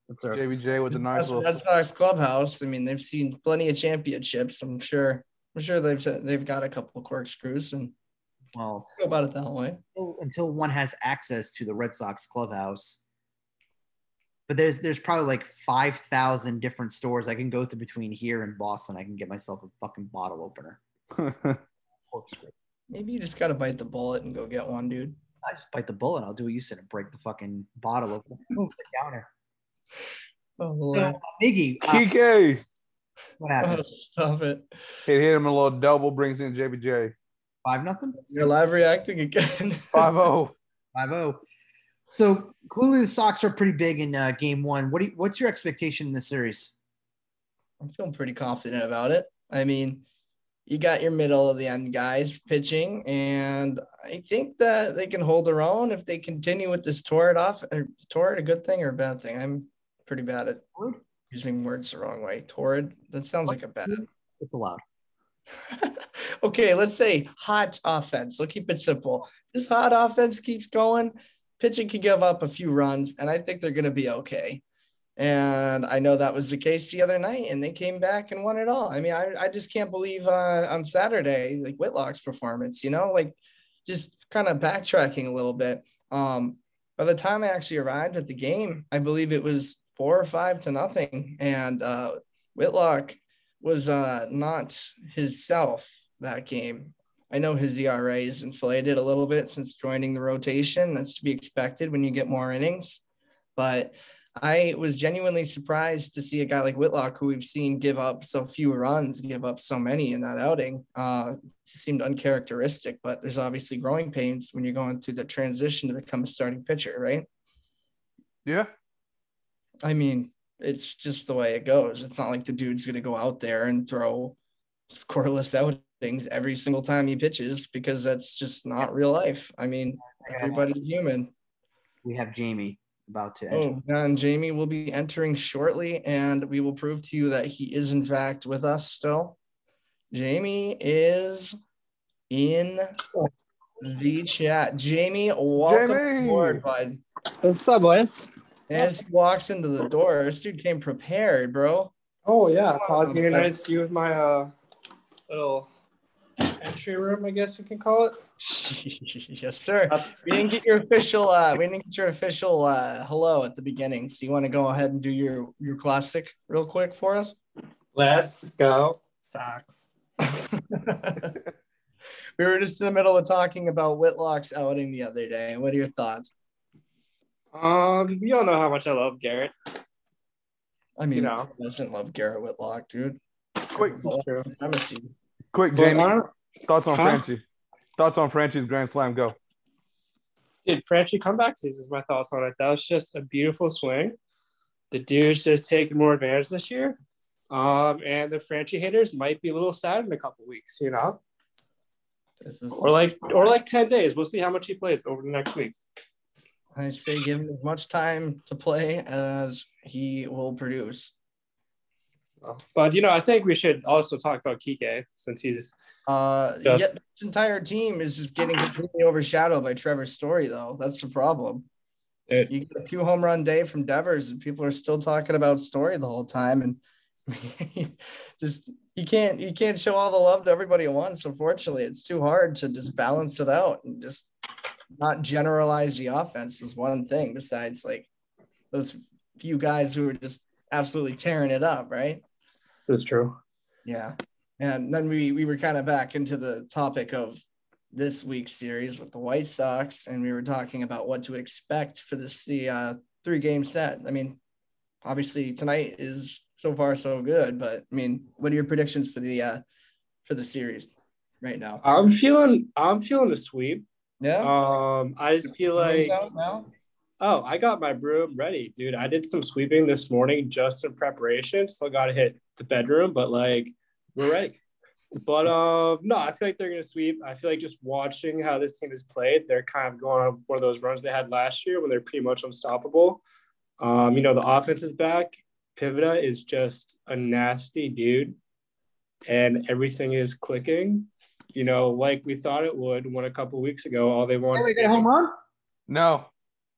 S1: That's our,
S3: JBJ with the nice
S2: That's
S3: little.
S2: Red Sox clubhouse. I mean, they've seen plenty of championships. I'm sure. I'm sure they've they've got a couple of corkscrews and
S1: well,
S2: go about it that way.
S1: until, until one has access to the Red Sox clubhouse. But there's there's probably like five thousand different stores I can go through between here and Boston. I can get myself a fucking bottle opener.
S2: Maybe you just gotta bite the bullet and go get one, dude.
S1: I just bite the bullet. I'll do what you said and break the fucking bottle open. Move the counter.
S2: Oh,
S1: So,
S2: Lord.
S1: Biggie, uh,
S3: Kike.
S1: What happened?
S2: Stop it.
S3: He hit him a little double, brings in JBJ.
S1: Five nothing.
S2: You're live reacting again.
S3: 5 0.
S1: Five zero. So clearly the Sox are pretty big in uh, Game One. What do you, what's your expectation in this series?
S2: I'm feeling pretty confident about it. I mean, you got your middle of the end guys pitching, and I think that they can hold their own if they continue with this torrid off. Or torrid, a good thing or a bad thing? I'm pretty bad at
S1: Torrid?
S2: Using words the wrong way. Torrid. That sounds like a bad.
S1: It's allowed.
S2: okay, let's say hot offense. So keep it simple. This hot offense keeps going. Pitching can give up a few runs, and I think they're going to be okay. And I know that was the case the other night, and they came back and won it all. I mean, I, I just can't believe uh, on Saturday, like Whitlock's performance, you know, like just kind of backtracking a little bit. Um, by the time I actually arrived at the game, I believe it was four or five to nothing. And uh, Whitlock was uh, not his self that game. I know his ERA is inflated a little bit since joining the rotation. That's to be expected when you get more innings. But I was genuinely surprised to see a guy like Whitlock, who we've seen give up so few runs, give up so many in that outing. Uh, seemed uncharacteristic, but there's obviously growing pains when you're going through the transition to become a starting pitcher, right?
S3: Yeah.
S2: I mean, it's just the way it goes. It's not like the dude's going to go out there and throw scoreless outings every single time he pitches because that's just not real life. I mean, everybody's human.
S1: We have Jamie about to oh, enter.
S2: Oh, and Jamie will be entering shortly, and we will prove to you that he is, in fact, with us still. Jamie is in the chat. Jamie, welcome
S3: Jamie!
S2: aboard, bud.
S4: What's up, boys?
S2: As he walks into the door, this dude came prepared, bro.
S4: Oh yeah, causing a nice view of my uh little entry room, I guess you can call it.
S2: yes, sir. We didn't get your official uh we didn't get your official uh hello at the beginning. So you want to go ahead and do your your classic real quick for us?
S4: Let's go, socks.
S2: we were just in the middle of talking about Whitlock's outing the other day. What are your thoughts?
S4: Um, you all know how much I love Garrett.
S2: I mean,
S4: You know.
S2: doesn't love Garrett Whitlock, dude.
S3: Quick,
S2: I'm a C.
S3: quick, Jamie.
S4: hon-
S3: Thoughts on
S4: Huh?
S3: Frenchie? Thoughts on Franchy's Grand Slam? Go.
S4: Dude, Franchy comeback season is my thoughts on it. That was just a beautiful swing. The dude's just taking more advantage this year. Um, and the Franchy haters might be a little sad in a couple weeks, you know,
S2: This is
S4: or like or like ten days. We'll see how much he plays over the next week.
S2: I say give him as much time to play as he will produce.
S4: But you know, I think we should also talk about Kike since he's
S2: Uh,
S4: Just-
S2: yet the entire team is just getting completely overshadowed by Trevor Story, though. That's the problem.
S4: It-
S2: You get a two home run day from Devers, and people are still talking about Story the whole time, and just you can't you can't show all the love to everybody at once. Unfortunately, it's too hard to just balance it out and just not generalize the offense is one thing. Besides, like those few guys who are just absolutely tearing it up, right?
S4: this is true.
S2: Yeah. And then we we were kind of back into the topic of this week's series with the White Sox, and we were talking about what to expect for this the uh, three game set. I mean, obviously tonight is so far so good, but I mean, what are your predictions for the uh, for the series right now?
S4: I'm feeling I'm feeling a sweep.
S2: Yeah.
S4: Um, I just feel like oh, I got my broom ready, dude. I did some sweeping this morning just in preparation. Still got to hit the bedroom, but like we're ready. But um, no, I feel like they're gonna sweep. I feel like just watching how this team has played, they're kind of going on one of those runs they had last year when they're pretty much unstoppable. Um, you know, the offense is back. Pivetta is just a nasty dude, and everything is clicking. You know, like we thought it would when a couple weeks ago, all they
S1: Hey,
S4: wanted.
S1: we got a home run.
S3: No.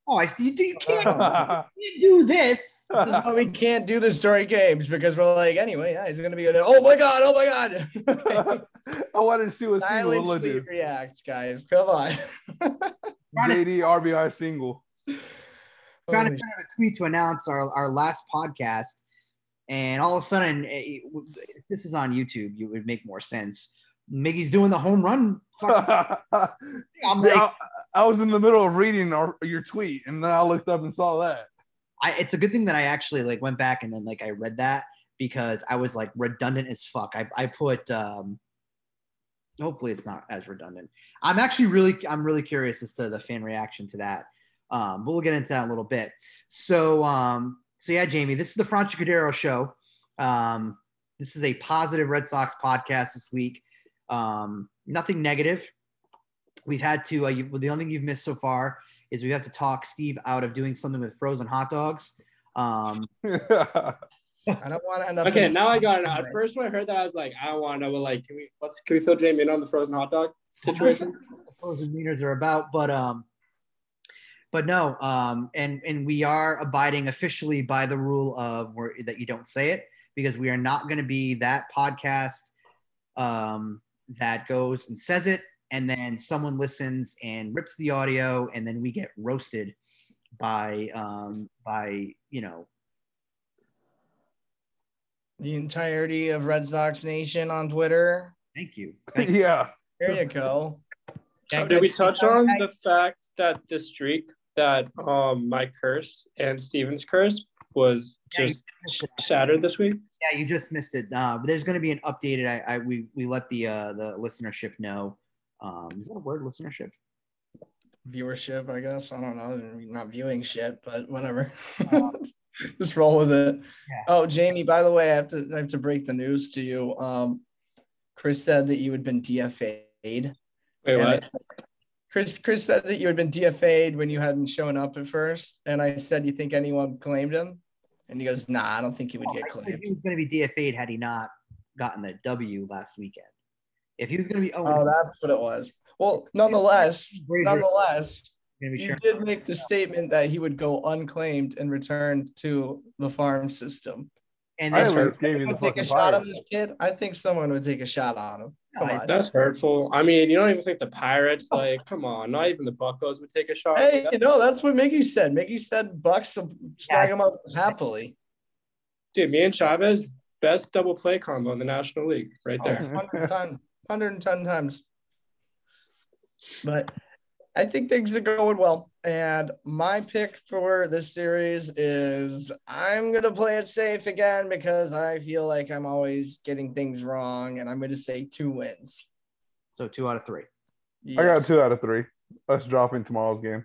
S1: Oh, I see. You, you can't, you can't do this.
S2: But we can't do the story games because we're like, anyway, yeah, he's gonna be good. Oh my god! Oh my god!
S3: I wanted to see what single will
S2: Silently
S3: do.
S2: react, guys. Come on.
S3: JD RBI single.
S1: trying to
S2: Holy
S1: send out a tweet to announce our, our last podcast, and all of a sudden, eh, if this is on YouTube, you would make more sense. Miggy's doing the home run. fucking- I'm like,
S3: I, I was in the middle of reading our, your tweet, and then I looked up and saw that.
S1: I, it's a good thing that I actually like went back and then like I read that because I was like redundant as fuck. I, I put um hopefully it's not as redundant. I'm actually really I'm really curious as to the fan reaction to that. Um, but we'll get into that in a little bit. So um so yeah, Jamie, this is the Franchy Cordero show. Um, this is a positive Red Sox podcast this week. Um, nothing negative. We've had to uh, you, the only thing you've missed so far is we have to talk Steve out of doing something with frozen hot dogs. Um,
S2: I don't want to end up.
S4: Okay, now I got it. At first, when I heard that, I was like, I don't want to know. But like, can we let's can we fill Jamie in on the frozen hot dog situation?
S1: frozen meters are about, but um, but no, um, and and we are abiding officially by the rule of where, that you don't say it because we are not going to be that podcast um, that goes and says it, and then someone listens and rips the audio, and then we get roasted by um, by you know
S2: the entirety of Red Sox Nation on Twitter.
S1: thank you, thank you.
S3: yeah.
S2: There you go.
S4: Oh, Did we touch on the fact that the streak that um my curse and Steven's curse was just
S1: missed it.
S4: shattered this week?
S1: Yeah, you just missed it. Uh, but there's going to be an updated. I, I we we let the uh, the listenership know. Um, is that a word? Listenership.
S2: viewership? I guess I don't know. Not viewing shit, but whatever. Just roll with it.
S1: Yeah.
S2: Oh, Jamie. By the way, I have to I have to break the news to you. Um, Chris said that you had been DFA'd.
S4: Wait, what?
S2: Chris Chris said that you had been DFA'd when you hadn't shown up at first, and I said, "You think anyone claimed him?" And he goes, "Nah, I don't think he would
S1: Oh,
S2: get claimed."
S1: he was going to be DFA'd had he not gotten the W last weekend. If he was going to be, oh,
S2: Oh, that's what it was. Well, nonetheless, nonetheless, you did make the statement that he would go unclaimed and return to the farm system.
S1: And
S3: I
S1: then
S3: at least gave you the
S2: Would take a shot on this kid. I think someone would take a shot on him. Come on.
S4: That's hurtful. I mean, you don't even think the Pirates like, come on, not even the Buckos would take a shot.
S2: Hey, no, that's what Mickey said. Mickey said Bucks will snag him up happily.
S4: Dude, me and Chavez, best double play combo in the National League, right there.
S2: 100 times, 110 times. But I think things are going well. And my pick for this series is I'm going to play it safe again because I feel like I'm always getting things wrong. And I'm going to say two wins.
S1: so two out of three.
S3: I got two out of three. Us dropping tomorrow's game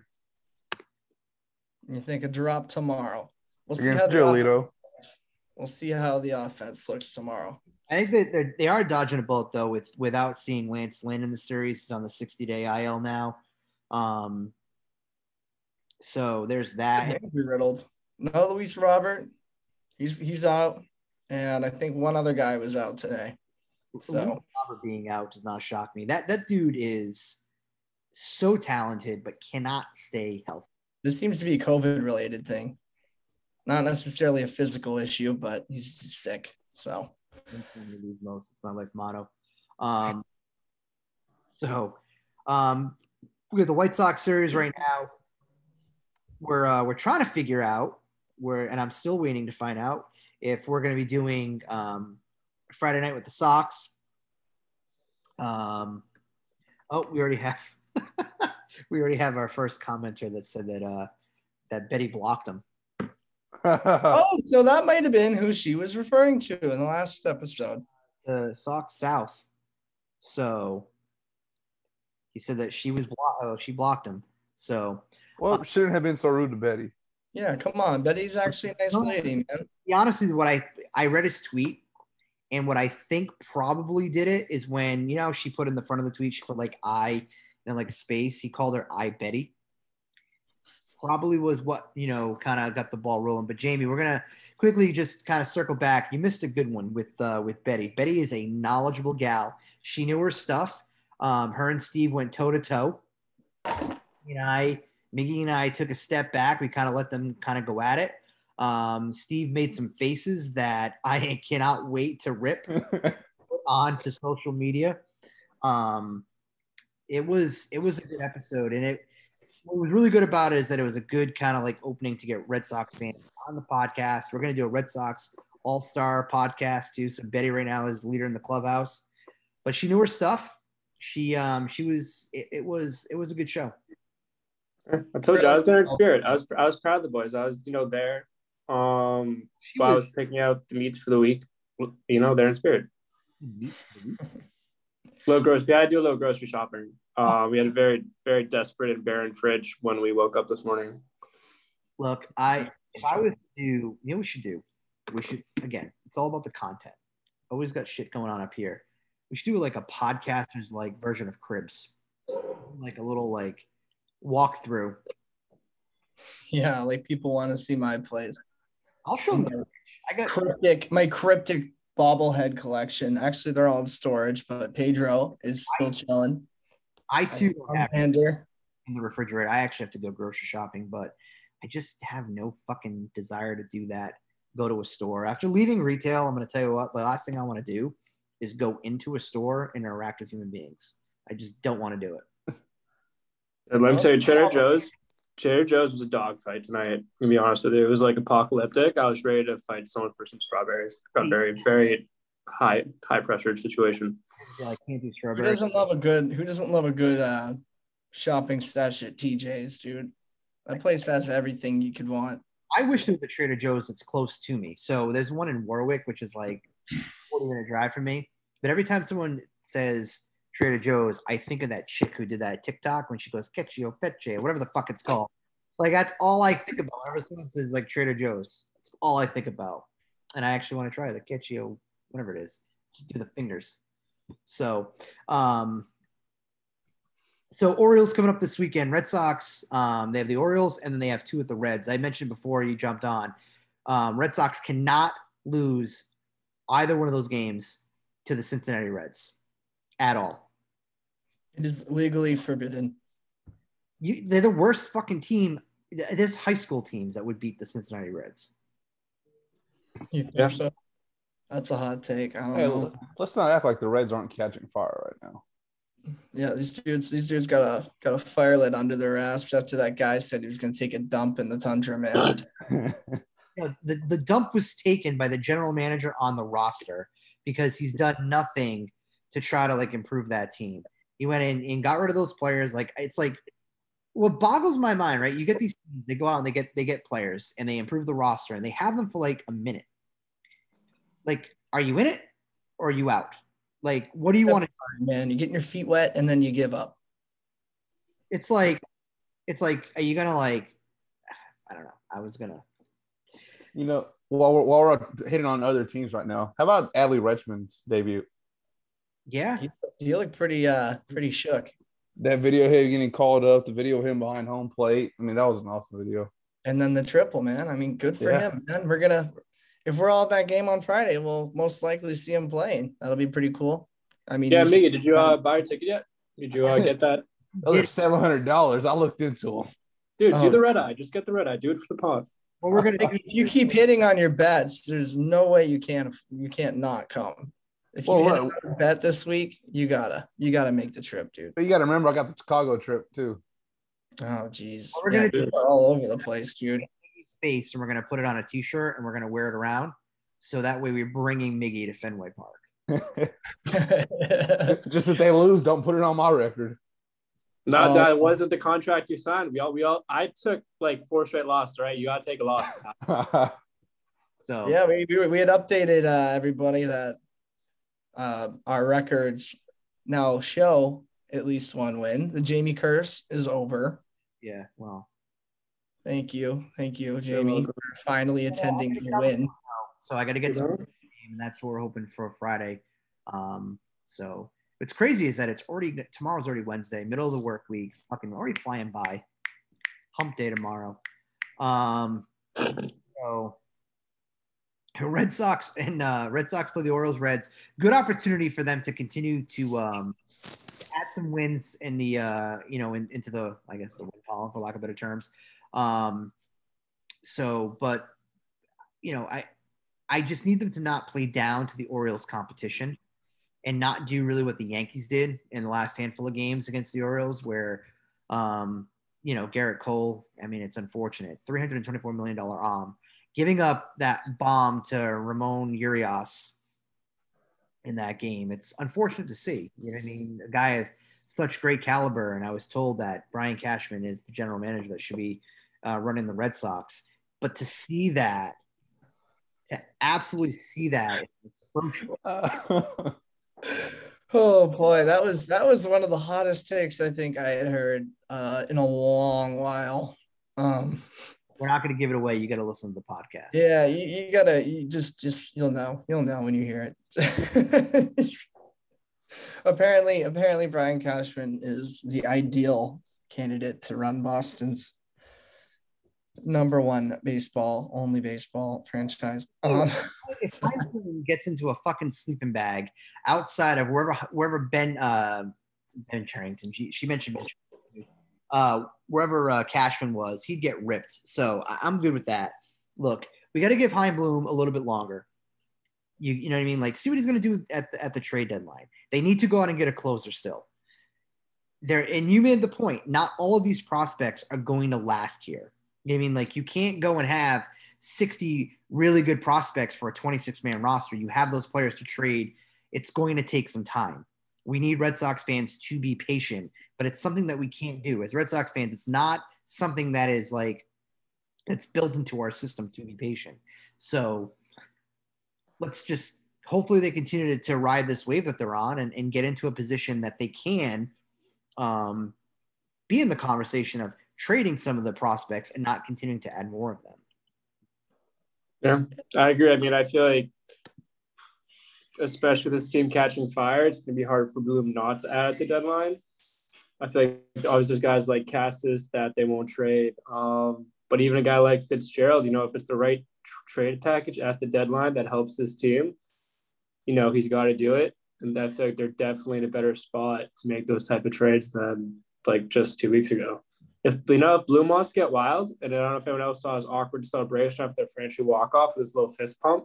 S2: You think a drop tomorrow? We'll see
S3: against
S2: how the
S3: Giolito.
S2: offense looks. We'll see how the offense looks tomorrow.
S1: I think that they're, they are dodging a bullet though with without seeing Lance Lynn in the series. He's on the 60 day IL now. Um, so there's that.
S2: Riddled. No, Luis Robert. He's he's out, and I think one other guy was out today. So
S1: Robert being out does not shock me. That that dude is so talented but cannot stay healthy.
S2: this seems to be a COVID related thing, not necessarily a physical issue, but he's just sick. So
S1: most. It's my life motto. Um, so um, we got the White Sox series right now. We're uh, we're trying to figure out where, and I'm still waiting to find out if we're going to be doing um, Friday night with the Sox. Um, oh, we already have we already have our first commenter that said that uh, that Betty blocked him.
S2: oh, so that might have been who she was referring to in the last episode.
S1: the Sox South. So he said that she was blocked. Oh, she blocked him. So
S3: well, shouldn't have been so rude to Betty.
S2: Yeah, come on. Betty's actually a nice lady, man.
S1: be honest with what I I read his tweet, and what I think probably did it is when you know she put in the front of the tweet she put like I and like a space. He called her I Betty. Probably was what you know kind of got the ball rolling. But Jamie, we're gonna quickly just kind of circle back. You missed a good one with uh, with Betty. Betty is a knowledgeable gal. She knew her stuff. Um, her and Steve went toe to toe. You know, I Miggy and I took a step back. We kind of let them kind of go at it. Um, Steve made some faces that I cannot wait to rip onto social media. Um, it was it was a good episode, and it what was really good about it is that it was a good kind of like opening to get Red Sox fans on the podcast. We're gonna do a Red Sox All Star podcast too. So Betty right now is leader in the clubhouse, but she knew her stuff. She um she was it, it was it was a good show.
S4: I told you I was there in spirit. I was I was proud of the boys. I was you know there. Um, while I
S1: was
S4: picking out the meats for the week. You know, they're in spirit. Little grocery. Had to do a little grocery shopping. Uh, we had a very very desperate and barren fridge when we woke up this morning.
S1: Look, I if I was to do, you know, what we should do. We should again. It's all about the content. Always got shit going on up here. We should do like a podcaster's like version of Cribs, like a little like walkthrough.
S2: Yeah, like people want to see my plays.
S1: I'll show them. I got
S2: Cryptic, my cryptic bobblehead collection. Actually, they're all in storage, but Pedro is still chilling.
S1: I too have
S2: Alexander.
S1: in the refrigerator. I actually have to go grocery shopping, but I just have no fucking desire to do that. Go to a store after leaving retail. I'm going to tell you what. The last thing I want to do is go into a store and interact with human beings. I just don't want to do it.
S4: And let me tell you, Trader. Joe's. Trader Joe's was a dogfight tonight. I'm gonna be honest with you. It was like apocalyptic. I was ready to fight someone for some strawberries. Got very, very high, high pressured situation.
S1: Yeah, I can't do
S2: Who doesn't love a good? Who doesn't love a good uh, shopping stash at TJ's, dude? That place has everything you could want.
S1: I wish there was a Trader Joe's that's close to me. So there's one in Warwick, which is like 40 minute drive from me. But every time someone says Trader Joe's, I think of that chick who did that TikTok when she goes Ketchio Peche, whatever the fuck it's called. Like that's all I think about. ever since is like Trader Joe's, that's all I think about. And I actually want to try the Ketchio, whatever it is. Just do the fingers. So, um, so Orioles coming up this weekend. Red Sox. Um, they have the Orioles, and then they have two at the Reds. I mentioned before you jumped on. Um, Red Sox cannot lose either one of those games to the Cincinnati Reds at all.
S2: It is legally forbidden.
S1: You, they're the worst fucking team. There's high school teams that would beat the Cincinnati Reds.
S2: You think
S4: Yeah.
S2: so? That's a hot take. I don't
S3: Hey,
S2: know.
S3: let's not act like the Reds aren't catching fire right now.
S2: Yeah, these dudes, these dudes got a got a fire lit under their ass after that guy said he was gonna take a dump in the tundra, man.
S1: You know, the, the dump was taken by the general manager on the roster because he's done nothing to try to like improve that team. He went in and got rid of those players. Like it's like what boggles my mind, right? You get these they go out and they get they get players and they improve the roster and they have them for like a minute. Like, are you in it or are you out? Like, what do you want to do?
S2: man, You're getting your feet wet and then you give up.
S1: It's like, it's like, are you gonna like? I don't know. I was gonna.
S3: You know, while we're, while we're hitting on other teams right now, how about Adley Rutschman's debut?
S1: Yeah,
S2: You look pretty uh pretty shook.
S3: That video of him getting called up, the video of him behind home plate. I mean, that was an awesome video.
S2: And then the triple, man. I mean, good for
S3: Yeah.
S2: him. Man. We're gonna if we're all at that game on Friday, we'll most likely see him playing. That'll be pretty cool. I mean,
S4: Yeah,
S2: you-
S4: Miggy, did you uh, buy a ticket yet? Did you uh, get that?
S3: Those are seven hundred dollars. I looked into them.
S4: Dude, do
S2: Oh.
S4: the red eye. Just get the red eye. Do it for the pod.
S1: Well, we're gonna
S2: if you keep hitting on your bets, there's no way you can't you can't not come. If you
S3: Well,
S2: hit
S3: look-
S2: bet this week, you gotta you gotta make the trip, dude.
S3: But you got to remember, I got the Chicago trip too.
S2: Oh geez,
S1: What we're
S2: Yeah,
S1: gonna
S2: you are all over the place, dude.
S1: Miggy's face, and we're gonna put it on a T-shirt, and we're gonna wear it around. So that way, we're bringing Miggy to Fenway Park.
S3: Just if they lose, don't put it on my record.
S4: No,
S2: Oh.
S4: that wasn't the contract you signed. We all, we all, I took like four straight losses, right? You got to take a loss.
S1: So
S2: yeah, we, we we had updated uh, everybody that uh, our records now show at least one win. The Jamie curse is over.
S1: yeah. Well,
S2: Thank you, thank you, Jamie, for finally attending the win.
S1: so I got to get
S4: to
S1: game, and that's what we're hoping for Friday. Um, so what's crazy is that it's already tomorrow's already Wednesday, middle of the work week, fucking already flying by. Hump day tomorrow. Um, so Red Sox and uh, Red Sox play the Orioles. Reds. Good opportunity for them to continue to um, add some wins in the uh, you know in, into the I guess the win column for lack of better terms. Um, so, but you know, I I just need them to not play down to the Orioles competition and not do really what the Yankees did in the last handful of games against the Orioles, where, um, you know, Gerrit Cole, I mean, it's unfortunate. $324 million arm, giving up that bomb to Ramon Urias in that game. It's unfortunate to see. You know I mean? A guy of such great caliber. And I was told that Brian Cashman is the general manager that should be uh, running the Red Sox. But to see that, to absolutely see that, it's crucial.
S2: Oh boy, that was that was one of the hottest takes I think I had heard uh, in a long while. Um,
S1: We're not going to give it away. You got to listen to the podcast.
S2: yeah, you, you gotta you just just you'll know you'll know when you hear it. apparently, apparently Brian Cashman is the ideal candidate to run Boston's number one baseball only baseball franchise. Um,
S1: If Heisman gets into a fucking sleeping bag outside of wherever wherever Ben uh, Ben Cherington, she, she mentioned Ben Cherington, uh, wherever uh, Cashman was, he'd get ripped. So I, I'm good with that. Look, we got to give Bloom a little bit longer. You, you know what I mean? Like, see what he's going to do at the, at the trade deadline. They need to go out and get a closer still. There, and you made the point. Not all of these prospects are going to last here. I mean, like, you can't go and have 60 really good prospects for a 26 man roster. You have those players to trade. It's going to take some time. We need Red Sox fans to be patient, but it's something that we can't do. As Red Sox fans, it's not something that is like it's built into our system to be patient. So let's just hopefully they continue to, to ride this wave that they're on and, and get into a position that they can um, be in the conversation of trading some of the prospects and not continuing to add more of them.
S4: Yeah, I agree. I mean, I feel like, especially with this team catching fire, it's going to be hard for Bloom not to add at the deadline. I feel like obviously there's guys like Casas that they won't trade. Um, but even a guy like Fitzgerald, you know, if it's the right tr- trade package at the deadline that helps this team, you know, he's got to do it. And I feel like they're definitely in a better spot to make those type of trades than like just two weeks ago. If you know if Bloom wants to get wild, and I don't know if anyone else saw his awkward celebration after Franchy's walk off with his little fist pump.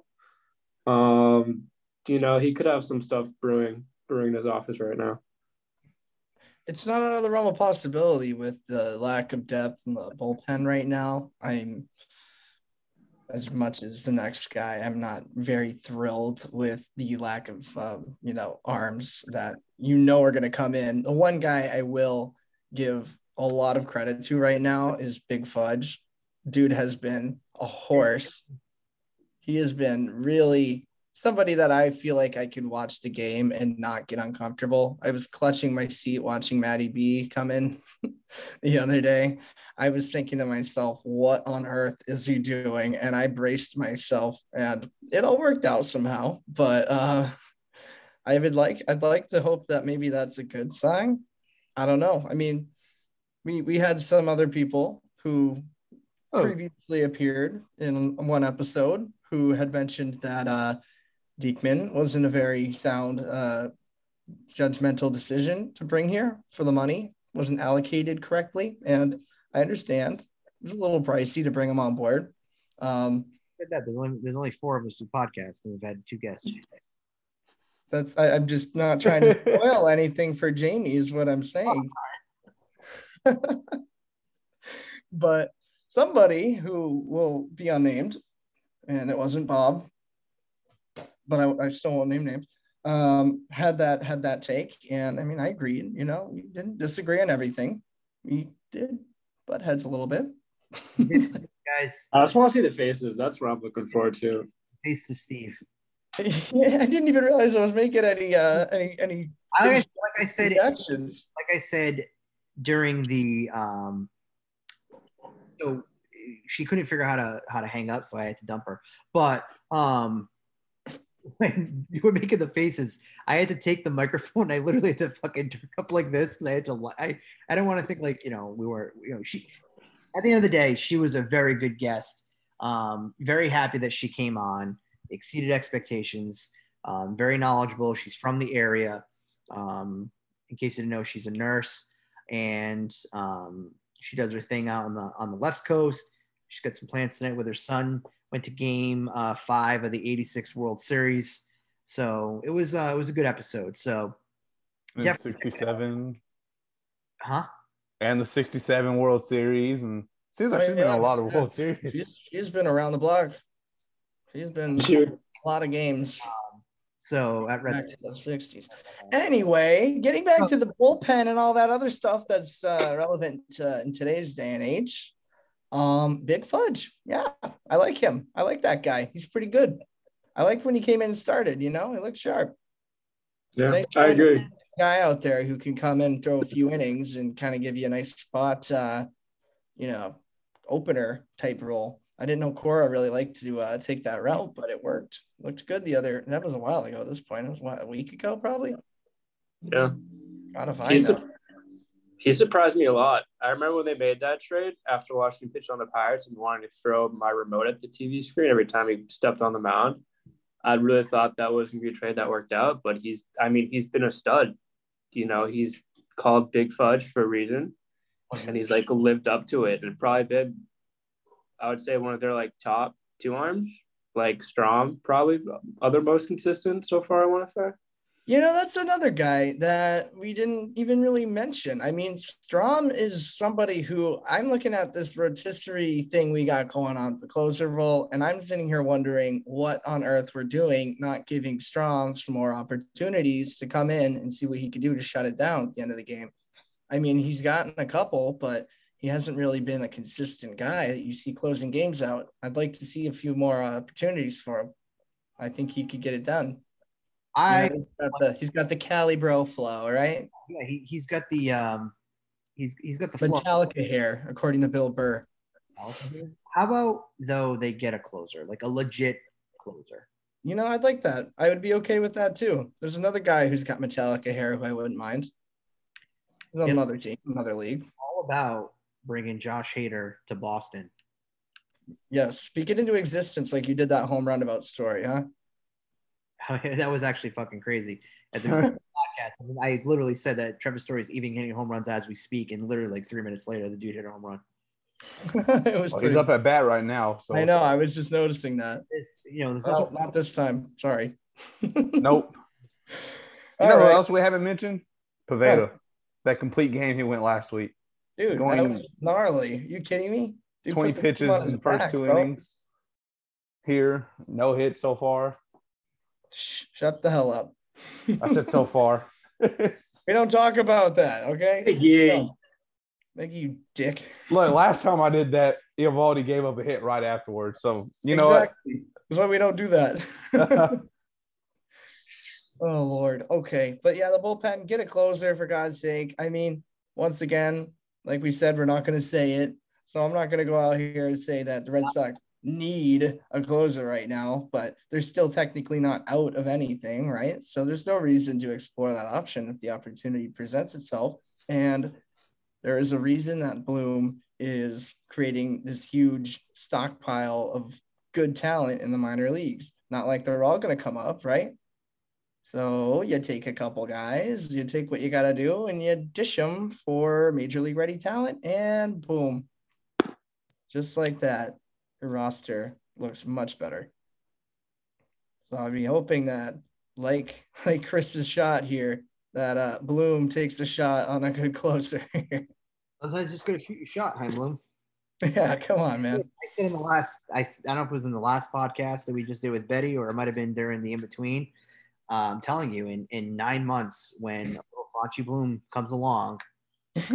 S4: Um, you know, he could have some stuff brewing brewing in his office right now.
S2: it's not out of the realm of possibility with the lack of depth in the bullpen right now. I'm as much as the next guy, I'm not very thrilled with the lack of um, you know arms that you know are going to come in. The one guy I will give a lot of credit to right now is Big Fudge. Dude has been a horse. He has been really somebody that I feel like I can watch the game and not get uncomfortable. I was clutching my seat watching Maddie B come in the other day. I was thinking to myself, what on earth is he doing? And I braced myself and it all worked out somehow. But uh I would like I'd like to hope that maybe that's a good sign. I don't know. I mean, we we had some other people who oh. previously appeared in one episode who had mentioned that uh Diekman wasn't a very sound uh, judgmental decision to bring here for the money, wasn't allocated correctly. And I understand it was a little pricey to bring him on board. Um,
S1: that. There's only, there's only four of us in podcast, and we've had two guests.
S2: That's I, am just not trying to spoil anything for Jamie, is what I'm saying. but somebody who will be unnamed, and it wasn't Bob, but I, I still won't name names. Um, had that had that take, and I mean, I agreed. You know, we didn't disagree on everything. We did butt heads a little bit.
S1: Guys,
S4: I just want to see the faces. That's what I'm looking forward to.
S1: Face of Steve.
S2: yeah, I didn't even realize I was making any uh any any.
S1: I, like I said, reactions. like I said during the um. So she couldn't figure out how to how to hang up, so I had to dump her. But um, when you were making the faces, I had to take the microphone. I literally had to fucking turn up like this. I had to. I I don't want to think like you know we were you know she. At the end of the day, she was a very good guest. Um, very happy that she came on, exceeded expectations. Um, very knowledgeable. She's from the area. Um, in case you didn't know, she's a nurse, and um, she does her thing out on the on the left coast. She's got some plans tonight with her son went to game uh, five of the 86 World Series. So it was uh, it was a good episode. So
S3: definitely 67.
S1: Huh?
S3: And the 67 World Series. And seems like she's been in a lot of World Series.
S2: She's, she's been around the block. She's been a lot of games. Um,
S1: so at Red
S2: the 60s. Anyway, getting back to the bullpen and all that other stuff that's uh, relevant uh, in today's day and age. Um, Big Fudge. Yeah, I like him. I like that guy. He's pretty good. I liked when he came in and started, you know, he looked sharp.
S4: Yeah, nice I agree.
S2: Guy out there who can come in, throw a few innings, and kind of give you a nice spot, uh, you know, opener type role. I didn't know Cora really liked to uh, take that route, but it worked. Looked good the other. That was a while ago. At this point, it was what a week ago, probably.
S4: Yeah.
S2: Gotta find He's out. A-
S4: he surprised me a lot. I remember when they made that trade after watching pitch on the Pirates and wanting to throw my remote at the TV screen every time he stepped on the mound. I really thought that was gonna be a trade that worked out, but he's I mean, he's been a stud. You know, he's called Big Fudge for a reason. And he's like lived up to it and probably been I would say one of their like top two arms, like strong, probably other most consistent so far, I want to say.
S2: You know, that's another guy that we didn't even really mention. I mean, Strahm is somebody who I'm looking at this rotisserie thing we got going on the closer role, and I'm sitting here wondering what on earth we're doing, not giving Strahm some more opportunities to come in and see what he could do to shut it down at the end of the game. I mean, he's gotten a couple, but he hasn't really been a consistent guy that you see closing games out. I'd like to see a few more opportunities for him. I think he could get it done. I yeah, he's, got the, he's got the Cali bro flow, right?
S1: Yeah, he, he's got the um he's he's got the
S2: Metallica hair, according to Bill Burr.
S1: How about though they get a closer, like a legit closer?
S2: You know, I'd like that. I would be okay with that too. There's another guy who's got Metallica hair who I wouldn't mind. He's on yep. another team, another league.
S1: All about bringing Josh Hader to Boston.
S2: Yes, speak it into existence like you did that home roundabout story, huh?
S1: that was actually fucking crazy. At the podcast, I, mean, I, literally said that Trevor Story is even hitting home runs as we speak, and literally like three minutes later, the dude hit a home run.
S3: it was well, pretty... he's up at bat right now. So
S2: I know. I was just noticing that.
S1: This, you know, this
S2: well, not this time. Sorry.
S3: nope. You know right. what else we haven't mentioned? Pivetta. That complete game he went last week.
S2: Dude, Going that was gnarly. You kidding me?
S3: Dude, 20 pitches in the first back, two bro. innings. Here, no hit so far.
S2: Shut the hell up.
S3: I said so far.
S2: we don't talk about that, okay?
S4: Yeah.
S2: Thank you, dick.
S3: Look, last time I did that, Eovaldi gave up a hit right afterwards. So you know
S2: exactly. That's why we don't do that. Oh Lord. Okay. But yeah, the bullpen, get a closer for God's sake. I mean, once again, like we said, we're not gonna say it. So I'm not gonna go out here and say that the Red Sox need a closer right now, but they're still technically not out of anything, right? So there's no reason to explore that option if the opportunity presents itself. And there is a reason that Bloom is creating this huge stockpile of good talent in the minor leagues. Not like they're all going to come up, right? So you take a couple guys, you take what you got to do, and you dish them for major league ready talent, and boom, just like that, your roster looks much better. So I'd be hoping that, like like Chris's shot here, that uh, Bloom takes a shot on a good closer.
S1: Sometimes just gotta shoot your shot, Chaim Bloom.
S2: yeah, come on, man.
S1: I said in the last, I, I don't know if it was in the last podcast that we just did with Betty, or it might have been during the in between. Uh, I'm telling you, in in nine months, when a little Fonchi Bloom comes along,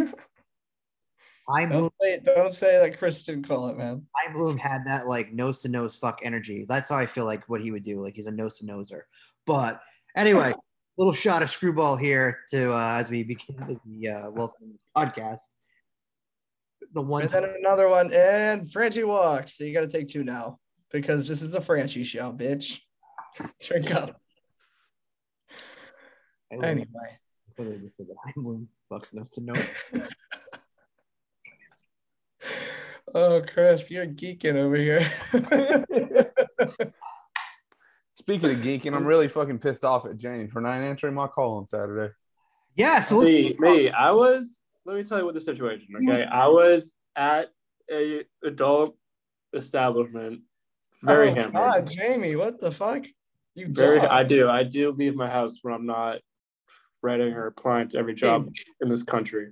S1: Bloom,
S2: Don't say don't say that Chris didn't call it, man.
S1: Bloom had that like nose to nose fuck energy. That's how I feel like what he would do. Like he's a nose to noser. But anyway, little shot of screwball here to uh, as we begin the uh, welcome podcast. The one
S2: And then another one, and Franchy walks. So you got to take two now because this is a Franchy show, bitch. Drink up. Anyway,
S1: I literally just said that Bloom fucks nose to nose.
S2: oh Chris, you're geeking over here.
S3: Speaking of geeking, I'm really fucking pissed off at Jane for not answering my call on Saturday.
S1: Yeah, so
S4: Me, me, I was. Let me tell you what the situation. Okay, I was at a adult establishment, very
S2: oh,
S4: hammered.
S2: God, Jamie, what the fuck? You
S4: Very,
S2: dog.
S4: I do. I do leave my house when I'm not reading or applying to every job in this country.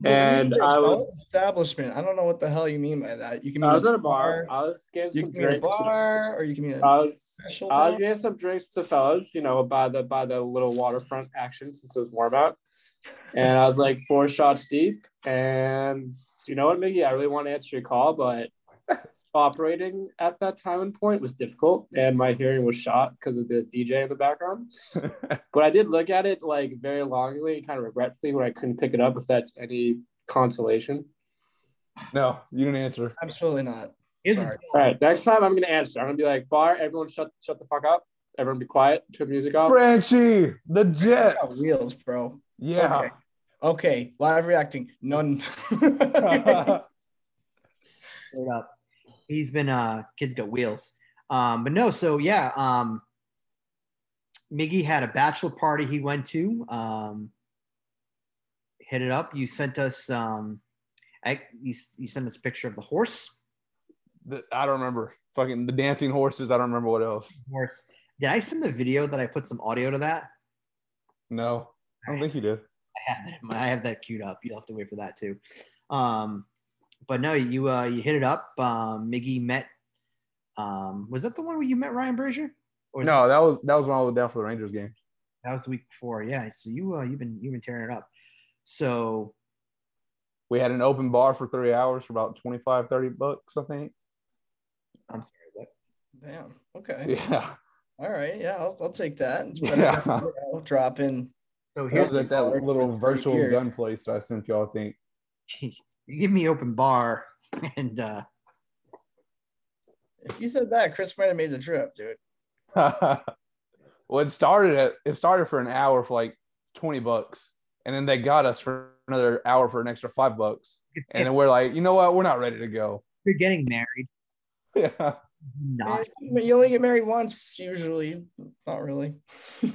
S2: When
S4: And I was,
S2: establishment. I don't know what the hell you mean by that. You can mean
S4: I was at a bar. I was getting
S2: You
S4: some
S2: can mean a
S4: drinks.
S2: bar, or you can mean a
S4: I was,
S2: special
S4: I was getting some drinks with the fellas, you know, by the by the little waterfront action since it was warm out. And I was like four shots deep. And you know what, Mickey? I really want to answer your call, but operating at that time and point was difficult, and my hearing was shot because of the DJ in the background. but I did look at it like very longingly, kind of regretfully, when I couldn't pick it up. If that's any consolation.
S3: No, you didn't answer.
S2: Absolutely not.
S1: here's the
S2: Sorry.
S1: deal.
S4: All right, next time I'm gonna answer. I'm gonna be like, bar, everyone shut shut the fuck up. Everyone be quiet. Turn the music off.
S3: Frenchie, the
S2: Got
S3: Jets.
S2: wheels, bro.
S3: Yeah.
S2: Okay. Okay, live reacting. None.
S1: Straight up. He's been uh kids got wheels. Um, but no, so yeah, um Miggy had a bachelor party he went to. Um hit it up. You sent us um I, you, you sent us a picture of the horse.
S3: The- I don't remember. Fucking the dancing horses. I don't remember what else.
S1: Horse. Did I send the video that I put some audio to that?
S3: No, I don't think you did.
S1: I have that. I have that queued up. You'll have to wait for that too. Um, but no, you uh, you hit it up. Um, Miggy met. Um, was that the one where you met Ryan Brasier? Or
S3: No, that was that was when I was down for the Rangers game.
S1: that was the week before. Yeah. So you uh, you've been you've been tearing it up. So
S3: We had an open bar for three hours for about 25, 30 bucks, I think.
S1: I'm sorry, but
S2: Damn. Okay.
S3: Yeah.
S2: All right. Yeah, I'll, I'll take that. It's better
S3: Yeah.
S2: than, you know, dropping.
S1: so here's
S3: was at that little virtual
S2: here.
S3: gun place that I sent y'all, I think.
S1: you give me open bar and uh,
S2: If you said that, Chris might have made the trip, dude.
S3: well, it started at it started for an hour for like 20 bucks. And then they got us for another hour for an extra five bucks. And then we're like, you know what? We're not ready to go.
S1: you're getting married.
S3: Yeah.
S1: Not
S2: You only get married once, usually. Not really.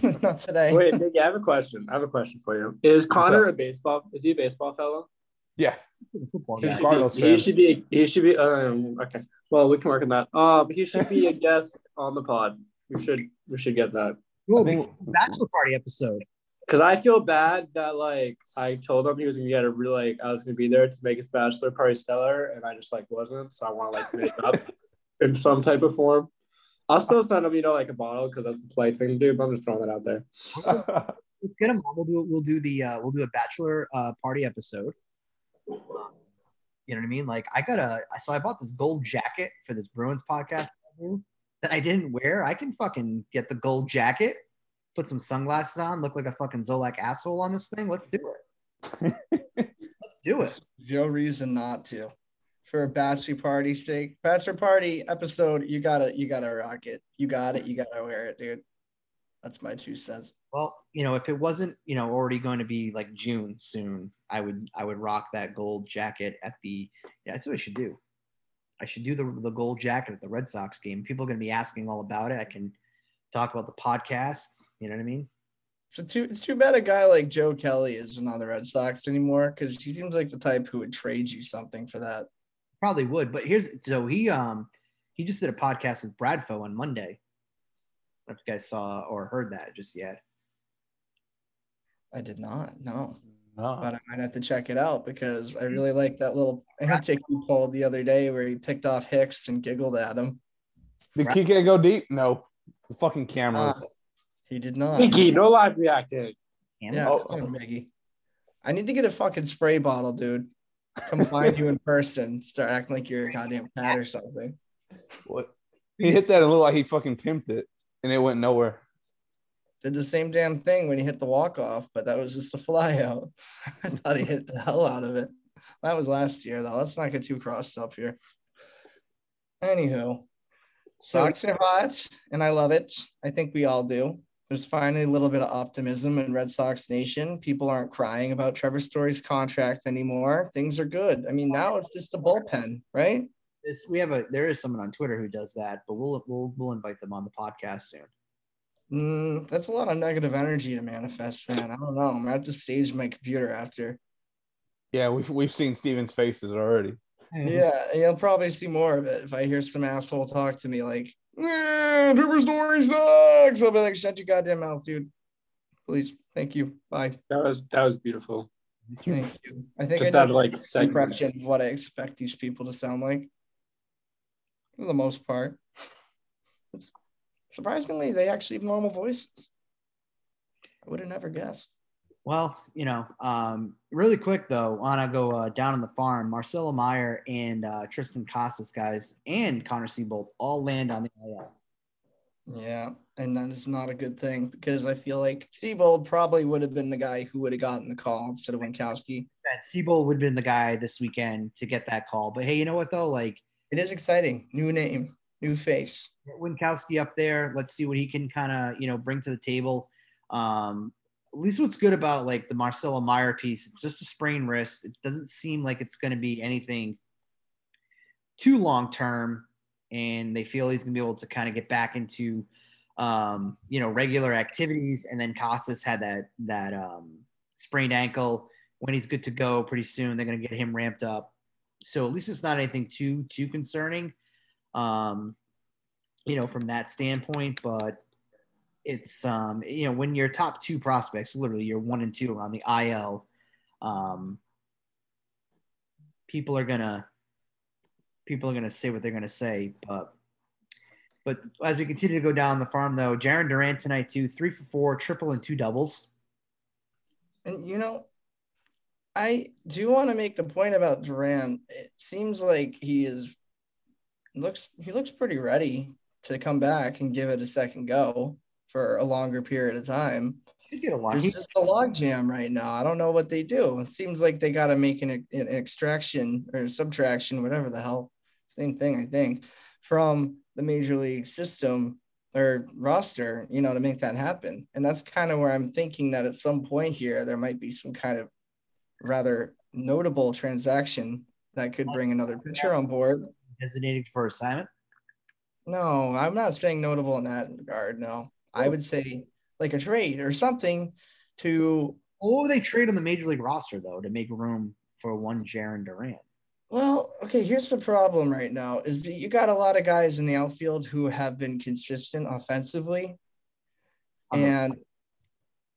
S2: Not today.
S4: Wait, Mickey, I have a question. I have a question for you. Is Connor a baseball? Is he a baseball fellow?
S3: Yeah.
S1: A football
S3: He's
S1: guy.
S3: a Cardinals
S4: he should be. He should be. Um, okay. Well, we can work on that. Uh, but he should be a guest on the pod. We should. We should get that.
S1: Cool.
S3: Think-
S1: Bachelor party episode.
S4: Because I feel bad that like I told him he was gonna get a real like I was gonna be there to make his bachelor party stellar, and I just like wasn't. So I want to like make up in some type of form. I'll still send him, you know, like a bottle because that's the polite thing to do. But I'm just throwing that out there.
S1: Let's get him on. We'll do we'll do the uh, we'll do a bachelor uh, party episode. You know what I mean? Like I got a so I bought this gold jacket for this Bruins podcast that I that I didn't wear. I can fucking get the gold jacket put some sunglasses on, look like a fucking Zolak asshole on this thing. Let's do it. Let's do it.
S2: No reason not to. For a bachelor party sake, bachelor party episode, you gotta you gotta rock it. You got it. You gotta wear it, dude. That's my two cents.
S1: Well, you know, if it wasn't, you know, already going to be like June soon, I would I would rock that gold jacket at the yeah, that's what I should do. I should do the the gold jacket at the Red Sox game. People are gonna be asking all about it. I can talk about the podcast. You know what I mean?
S2: So too, it's too bad a guy like Joe Kelly isn't on the Red Sox anymore because he seems like the type who would trade you something for that.
S1: Probably would, but here's so he um he just did a podcast with Bradfo on Monday. I don't know if you guys saw or heard that just yet.
S2: I did not, no.
S3: No.
S2: But I might have to check it out because I really like that little antic you pulled the other day where he picked off Hicks and giggled at him.
S3: Did Kike go deep? No. The fucking cameras.
S2: Uh, He did not.
S4: Pinky, no live reacting.
S2: Yeah,
S1: it.
S3: Oh.
S2: come on, Miggy. I need to get a fucking spray bottle, dude. Come find you in person. Start acting like you're a goddamn cat or something.
S3: what? He hit that a little like he fucking pimped it, and it went nowhere.
S2: Did the same damn thing when he hit the walk off, but that was just a fly out. I thought he hit the hell out of it. That was last year, though. Let's not get too crossed up here. Anywho,
S1: So
S2: Sox are hot, and I love it. I think we all do. There's finally a little bit of optimism in Red Sox Nation. People aren't crying about Trevor Story's contract anymore. Things are good. I mean, now it's just a bullpen, right?
S1: This, we have a there is someone on Twitter who does that, but we'll we'll we'll invite them on the podcast soon.
S2: Mm, that's a lot of negative energy to manifest, man. I don't know. I'm gonna have to stage my computer after.
S3: Yeah, we've we've seen Steven's faces already.
S2: Yeah, you'll probably see more of it if I hear some asshole talk to me like, "Eh, Trevor Story sucks. I'll be like, shut your goddamn mouth, dude. Please. Thank you. Bye.
S4: That was that was beautiful.
S2: Thank you. I think
S4: Just
S2: I
S4: out of like
S2: the impression of what I expect these people to sound like. For the most part. It's surprisingly they actually have normal voices. I would have never guessed.
S1: Well, you know, um, really quick though, want to go uh, down on the farm. Marcelo Meyer and uh, Triston Casas, guys, and Connor Seabold all land on the IL.
S2: Yeah, and that is not a good thing because I feel like Seabold probably would have been the guy who would have gotten the call instead of Winckowski.
S1: That Seabold would have been the guy this weekend to get that call. But hey, you know what though? Like
S2: It is exciting. New name, new face.
S1: Winckowski up there. Let's see what he can kind of you know bring to the table. Um, at least what's good about like the Marcelo Meyer piece, it's just a sprained wrist. It doesn't seem like it's going to be anything too long term, and they feel he's going to be able to kind of get back into um, you know regular activities. And then Casas had that that um, sprained ankle. When he's good to go, pretty soon they're going to get him ramped up. So at least it's not anything too too concerning. Um, you know, from that standpoint, but it's um, you know, when your top two prospects, literally your one and two are on the IL, um, people are gonna people are gonna say what they're gonna say, but but as we continue to go down the farm though, Jarren Duran tonight too, three for four, triple and two doubles.
S2: And you know, I do want to make the point about Duran. It seems like he is looks he looks pretty ready to come back and give it a second go for a longer period of time.
S1: Get a.
S2: There's just a log jam right now. I don't know what they do. It seems like they got to make an, an extraction or subtraction, whatever the hell, same thing, I think, from the major league system or roster, you know, to make that happen. And that's kind of where I'm thinking that at some point here, there might be some kind of rather notable transaction that could bring another pitcher on board.
S1: designated for assignment.
S2: No, I'm not saying notable in that regard. No, I would say like a trade or something to
S1: Oh, they trade on the major league roster though to make room for one Jarren Duran?
S2: Well, okay, here's the problem right now is that you got a lot of guys in the outfield who have been consistent offensively.
S1: Uh-huh.
S2: And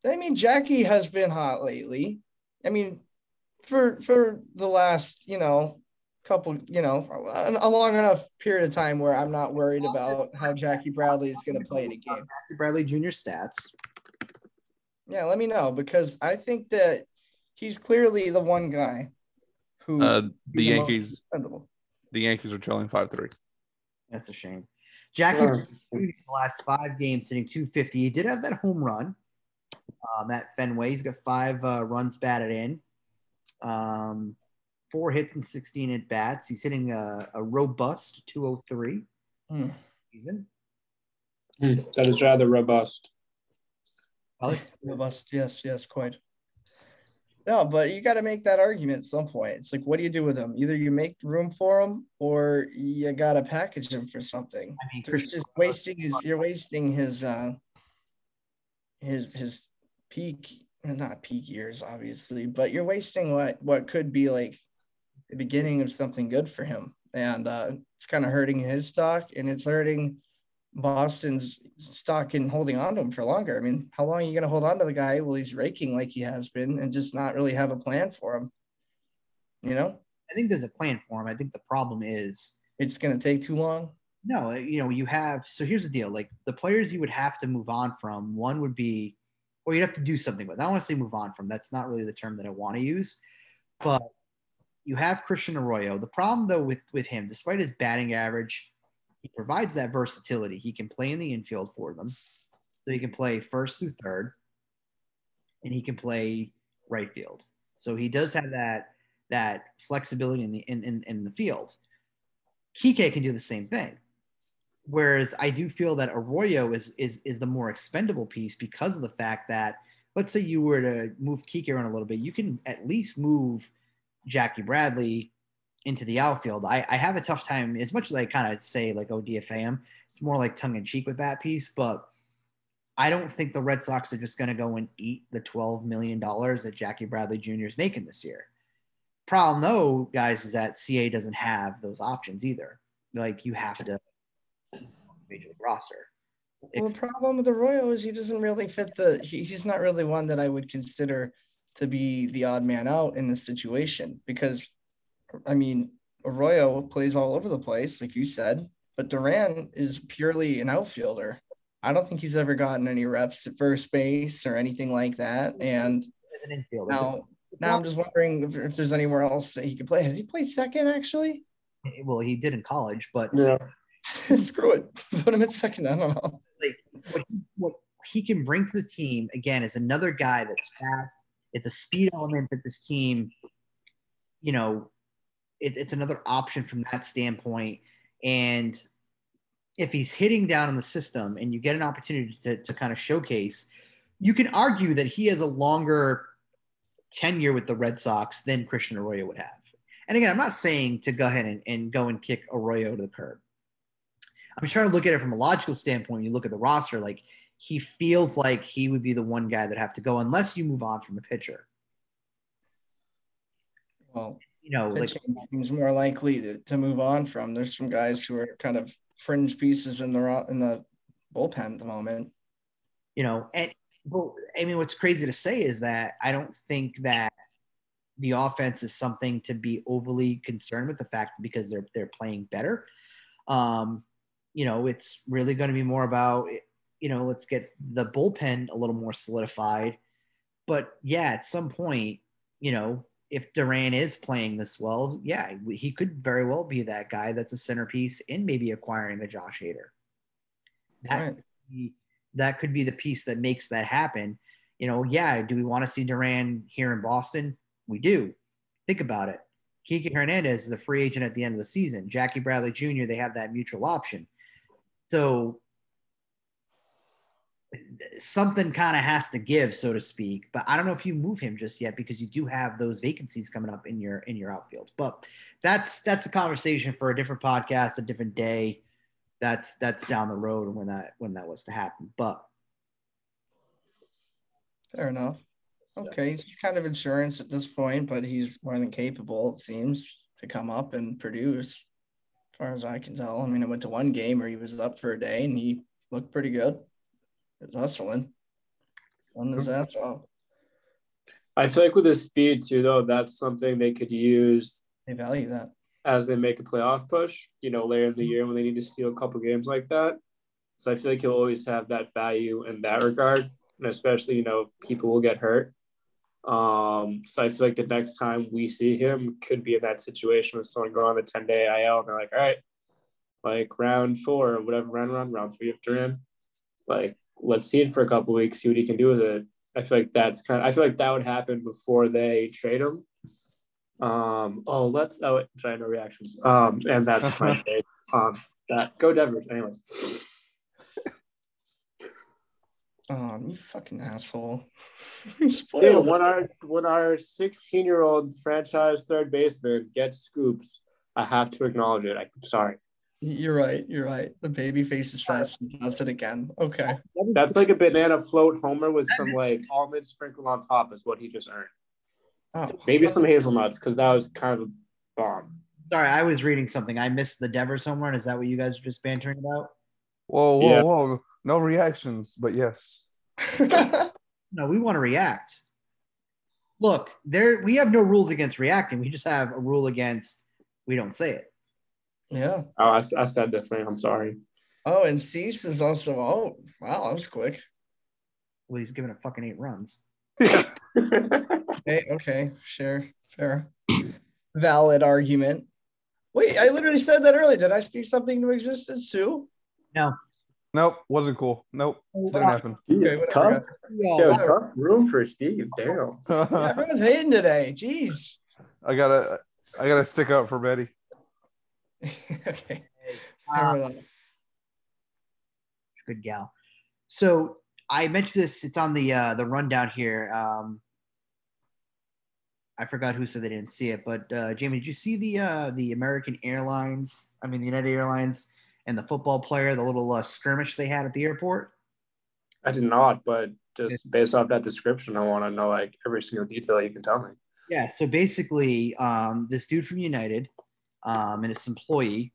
S2: I mean, Jackie has been hot lately. I mean, for for the last, you know, couple, you know, a, a long enough period of time where I'm not worried about how Jackie Bradley is going to play in a game.
S1: Matthew Bradley Jr. stats.
S2: Yeah, let me know because I think that he's clearly the one guy who
S3: Uh, the
S2: the
S3: Yankees, the Yankees are trailing five three.
S1: That's a shame. Jackie
S4: Sure.
S1: in the last five games hitting 250. He did have that home run um, at Fenway. He's got five uh, runs batted in, um, four hits and 16 at bats. He's hitting a, a robust 203
S2: Hmm.
S1: season.
S4: Hmm, That is rather robust.
S1: I
S2: Robust, yes, yes, quite. No, but you got to make that argument at some point. It's like, what do you do with him? Either you make room for him, or you got to package him for something.
S1: I mean,
S2: You're just wasting his. You're wasting his. uh His his peak, well, not peak years, obviously, but you're wasting what what could be like the beginning of something good for him, and uh it's kind of hurting his stock, and it's hurting Boston's stock in holding on to him for longer. I mean, how long are you going to hold on to the guy while he's raking like he has been and just not really have a plan for him? You know,
S1: I think there's a plan for him. I think the problem is
S2: it's going to take too long.
S1: no, you know, you have. So here's the deal: like the players you would have to move on from. One would be, or you'd have to do something with. I want to say move on from. That's not really the term that I want to use, but you have Christian Arroyo. The problem though with with him, despite his batting average, he provides that versatility. He can play in the infield for them, so he can play first through third, and he can play right field. So he does have that that flexibility in the in in, in the field. Kike can do the same thing. Whereas I do feel that Arroyo is is is the more expendable piece because of the fact that let's say you were to move Kike around a little bit, you can at least move Jackie Bradley into the outfield. I, I have a tough time as much as I kind of say like oh DFA him, it's more like tongue in cheek with that piece, but I don't think the Red Sox are just going to go and eat the $12 million that Jackie Bradley Jr. is making this year. Problem though, guys, is that CA doesn't have those options either. Like you have to major league roster.
S2: Well, the problem with Arroyo is he doesn't really fit the. He, he's not really one that I would consider to be the odd man out in this situation because, I mean, Arroyo plays all over the place, like you said, but Duran is purely an outfielder. I don't think he's ever gotten any reps at first base or anything like that. And
S1: As an infielder,
S2: now, now I'm just wondering if, if there's anywhere else that he could play. Has he played second actually?
S1: well, he did in college, but
S4: Yeah.
S2: Screw it, put him at second. I don't know.
S1: like what he, can bring to the team again is another guy that's fast. It's a speed element that this team, you know, it, it's another option from that standpoint. And if he's hitting down in the system and you get an opportunity to, to kind of showcase, you can argue that he has a longer tenure with the Red Sox than Christian Arroyo would have. And again, I'm not saying to go ahead and, and go and kick Arroyo to the curb. I'm trying to look at it from a logical standpoint. You look at the roster, like he feels like he would be the one guy that have to go unless you move on from a pitcher.
S2: Well,
S1: You know, like
S2: seems more likely to, to move on from. There's some guys who are kind of fringe pieces in the in the bullpen at the moment.
S1: you know, and well, I mean, what's crazy to say is that I don't think that the offense is something to be overly concerned with the fact because they're they're playing better. Um, you know, it's really going to be more about you know, let's get the bullpen a little more solidified. But yeah, at some point, you know, if Duran is playing this well, yeah, he could very well be that guy that's a centerpiece in maybe acquiring a Josh Hader. That
S2: Right.
S1: be- that could be the piece that makes that happen. You know, yeah, do we want to see Duran here in Boston? We do. Think about it. Kike Hernandez is a free agent at the end of the season. Jackie Bradley Jr., they have that mutual option. So something kind of has to give, so to speak. But I don't know if you move him just yet because you do have those vacancies coming up in your in your outfield. But that's that's a conversation for a different podcast, a different day. That's that's down the road when that when that was to happen. But
S2: Fair enough. Okay, he's kind of insurance at this point, but he's more than capable, it seems, to come up and produce. As far as I can tell. I mean, I went to one game where he was up for a day and he looked pretty good. He was hustling. One his ass off.
S4: I feel like with his speed too, though, that's something they could use
S2: They value that.
S4: as they make a playoff push. You know, later in the mm-hmm. year when they need to steal a couple games like that. So I feel like he'll always have that value in that regard, and especially you know people will get hurt. Um, so I feel like the next time we see him could be in that situation with someone going on the ten day IL, and they're like, all right, like round four or whatever round round round three of Duran. Like let's see it for a couple weeks, see what he can do with it. I feel like that's kind of I feel like that would happen before they trade him. Um oh let's oh wait, sorry, no reactions. Um and that's my take on that. Go Devers, anyways.
S2: Oh, you fucking asshole.
S4: Dude, when our when our 16 year old franchise third baseman gets scoops, I have to acknowledge it. I'm sorry.
S2: You're right. You're right. The baby face assassin does it again. Okay.
S4: That's like a banana float homer with some like almonds sprinkled on top is what he just earned.
S2: Oh,
S4: Maybe some hazelnuts because that was kind of a bomb.
S1: Sorry, I was reading something. I missed the Devers home run. Is that what you guys are just bantering about?
S3: Whoa, whoa,
S4: Yeah.
S3: whoa. No reactions, but yes.
S1: No, we want to react. Look, there we have no rules against reacting. We just have a rule against we don't say it.
S2: yeah.
S4: Oh, I, I said different. I'm sorry.
S2: Oh, and Cease is also. Oh, wow. That was quick.
S1: Well, he's given a fucking eight runs.
S2: Okay. Okay. Sure. Fair. Valid argument. Wait, I literally said that earlier. Did I speak something into existence too?
S3: Nope, wasn't cool. Nope, didn't happen.
S2: Okay, whatever,
S4: tough.
S1: Yeah,
S4: yo,
S1: that-
S4: tough room for Steve. Damn.
S2: Yeah, everyone's hating today. Jeez.
S3: I gotta, I gotta stick up for Betty.
S2: okay. Fair enough.
S1: good gal. So I mentioned this. It's on the uh, the rundown here. Um, I forgot who said they didn't see it, but uh, Jamie, did you see the uh, the American Airlines? I mean, the United Airlines and the football player, the little uh, skirmish they had at the airport.
S4: I did not, but just based off that description, I want to know like every single detail you can tell me.
S1: Yeah. So basically, um, this dude from United um, and his employee,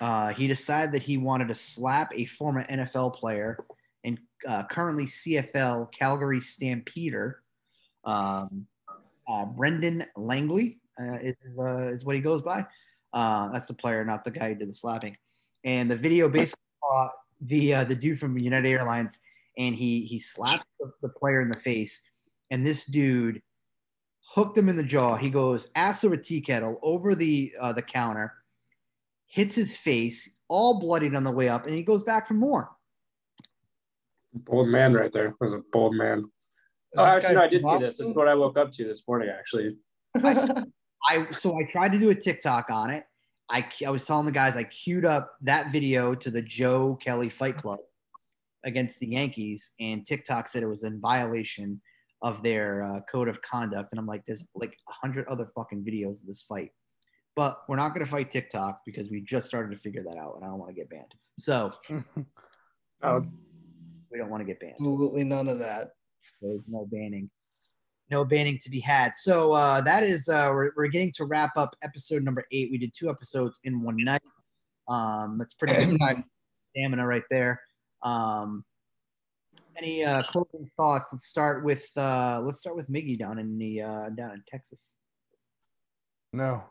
S1: uh, he decided that he wanted to slap a former NFL player and uh, currently CFL Calgary Stampeder, um, uh, Brendan Langley uh, is, uh, is what he goes by. Uh, that's the player, not the guy who did the slapping. And the video basically saw the uh, the dude from United Airlines, and he he slapped the, the player in the face, and this dude hooked him in the jaw. He goes ass over a tea kettle over the uh, the counter, hits his face, all bloodied on the way up, and he goes back for more.
S4: Bold man right there. Was a bold man. Oh,
S2: This
S4: actually, no, I did see this. This is what I woke up to this morning, actually.
S1: I so I tried to do a TikTok on it. I I was telling the guys I queued up that video to the Joe Kelly Fight Club against the Yankees, and TikTok said it was in violation of their uh, code of conduct. And I'm like, there's like a hundred other fucking videos of this fight, but we're not going to fight TikTok because we just started to figure that out, and I don't want to get banned. So
S4: Oh,
S1: we don't want to get banned.
S2: Absolutely none of that.
S1: There's no banning. No banning to be had. So uh, that is uh, we're, we're getting to wrap up episode number eight. We did two episodes in one night. Um, that's pretty good stamina right there. Um, any uh, closing thoughts? Let's start with uh, let's start with Miggy down in the uh, down in Texas.
S3: No,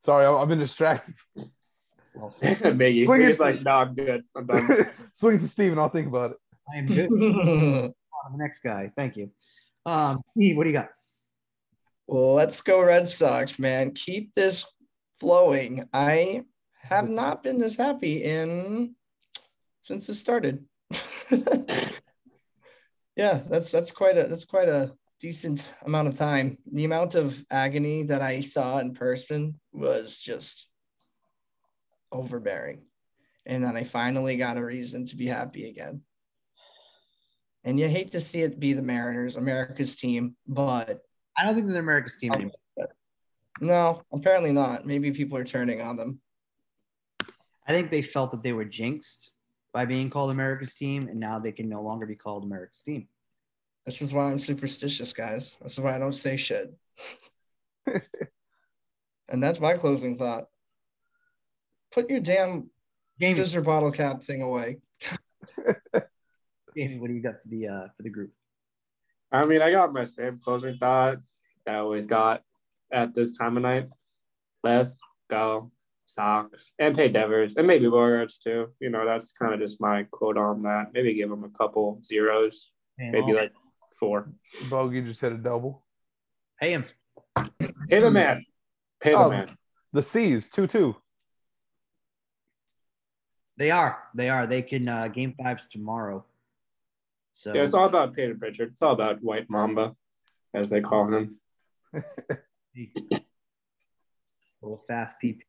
S3: sorry, I- I've been distracted.
S1: Well said.
S4: Biggie.
S3: Swing it.
S4: Like, no, I'm good. I'm done.
S3: Swing to Steven, I'll think about it.
S1: I am good. On the next guy. Thank you. Um, Steve, what do you got?
S2: Let's go Red Sox, man. Keep this flowing. I have not been this happy in since it started. yeah, that's that's quite a that's quite a decent amount of time. The amount of agony that I saw in person was just overbearing. And then I finally got a reason to be happy again. And you hate to see it be the Mariners, America's team, but
S1: I don't think they're America's team anymore.
S2: no, apparently not. Maybe people are turning on them.
S1: I think they felt that they were jinxed by being called America's team, and now they can no longer be called America's team.
S2: This is why I'm superstitious, guys. This is why I don't say shit. and that's my closing thought. Put your damn
S1: Jamie,
S2: scissor bottle cap thing away.
S1: Jamie, what do you got for the uh, for the group?
S4: I mean, I got my same closing thought that I always got at this time of night. Let's go Sox and pay Devers and maybe Bogaerts too. You know, that's kind of just my quote on that. Maybe give them a couple zeros,
S1: Man,
S4: maybe like four.
S3: Bogey just hit a double.
S1: pay him.
S4: Pay the man. Pay the
S3: Oh.
S4: man.
S3: The C's two two.
S1: They are. They are. They can uh, game fives tomorrow. So
S4: Yeah, it's all about Peyton Pritchard. It's all about White Mamba, as they call him.
S1: little fast PP.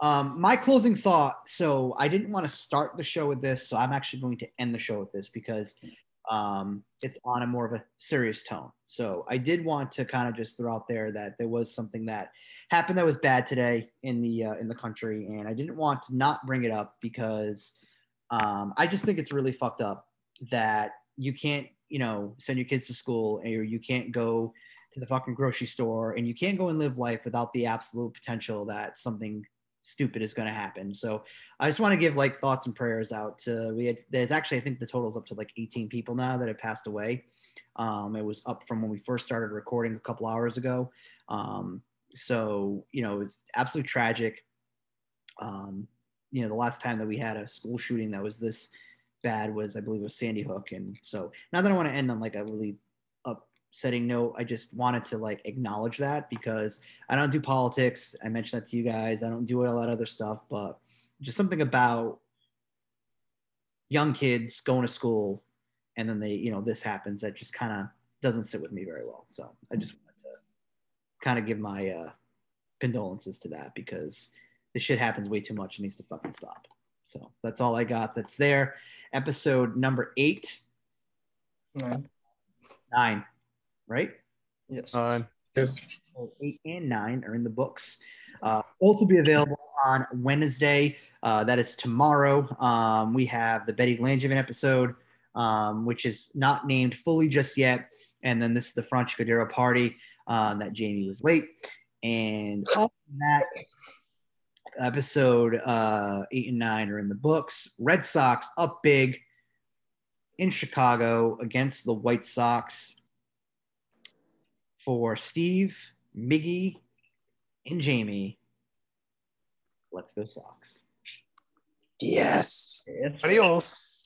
S1: Um, my closing thought. So I didn't want to start the show with this, so I'm actually going to end the show with this because um, it's on a more of a serious tone. So I did want to kind of just throw out there that there was something that happened that was bad today in the uh, in the country, and I didn't want to not bring it up because um, I just think it's really fucked up that you can't, you know, send your kids to school or you can't go to the fucking grocery store and you can't go and live life without the absolute potential that something stupid is going to happen. So I just want to give like thoughts and prayers out to we had there's actually I think the total's up to like 18 people now that have passed away. Um, it was up from when we first started recording a couple hours ago. Um, so you know it's absolutely tragic. Um, you know the last time that we had a school shooting that was this bad was I believe was Sandy Hook, and so now that I want to end on like a really upsetting note, I just wanted to like acknowledge that because I don't do politics. I mentioned that to you guys. I don't do all that other stuff, but just something about young kids going to school and then they, you know, this happens that just kind of doesn't sit with me very well. So I just wanted to kind of give my uh, condolences to that because this shit happens way too much. It needs to fucking stop. So that's all I got. That's there. Episode number eight,
S2: Nine.
S1: nine, right?
S2: Yes.
S3: Fine.
S4: Yes.
S1: So eight and nine are in the books. Uh, both will be available on Wednesday. Uh, that is tomorrow. Um, we have the Betty Langevin episode, um, which is not named fully just yet. And then this is the Franchy Cordero party um, that Jamie was late. And other than that, episode uh, eight and nine are in the books. Red Sox up big in Chicago against the White Sox for Steve, Miggy, and Jamie. Let's go Sox.
S4: Yes.
S3: Adios.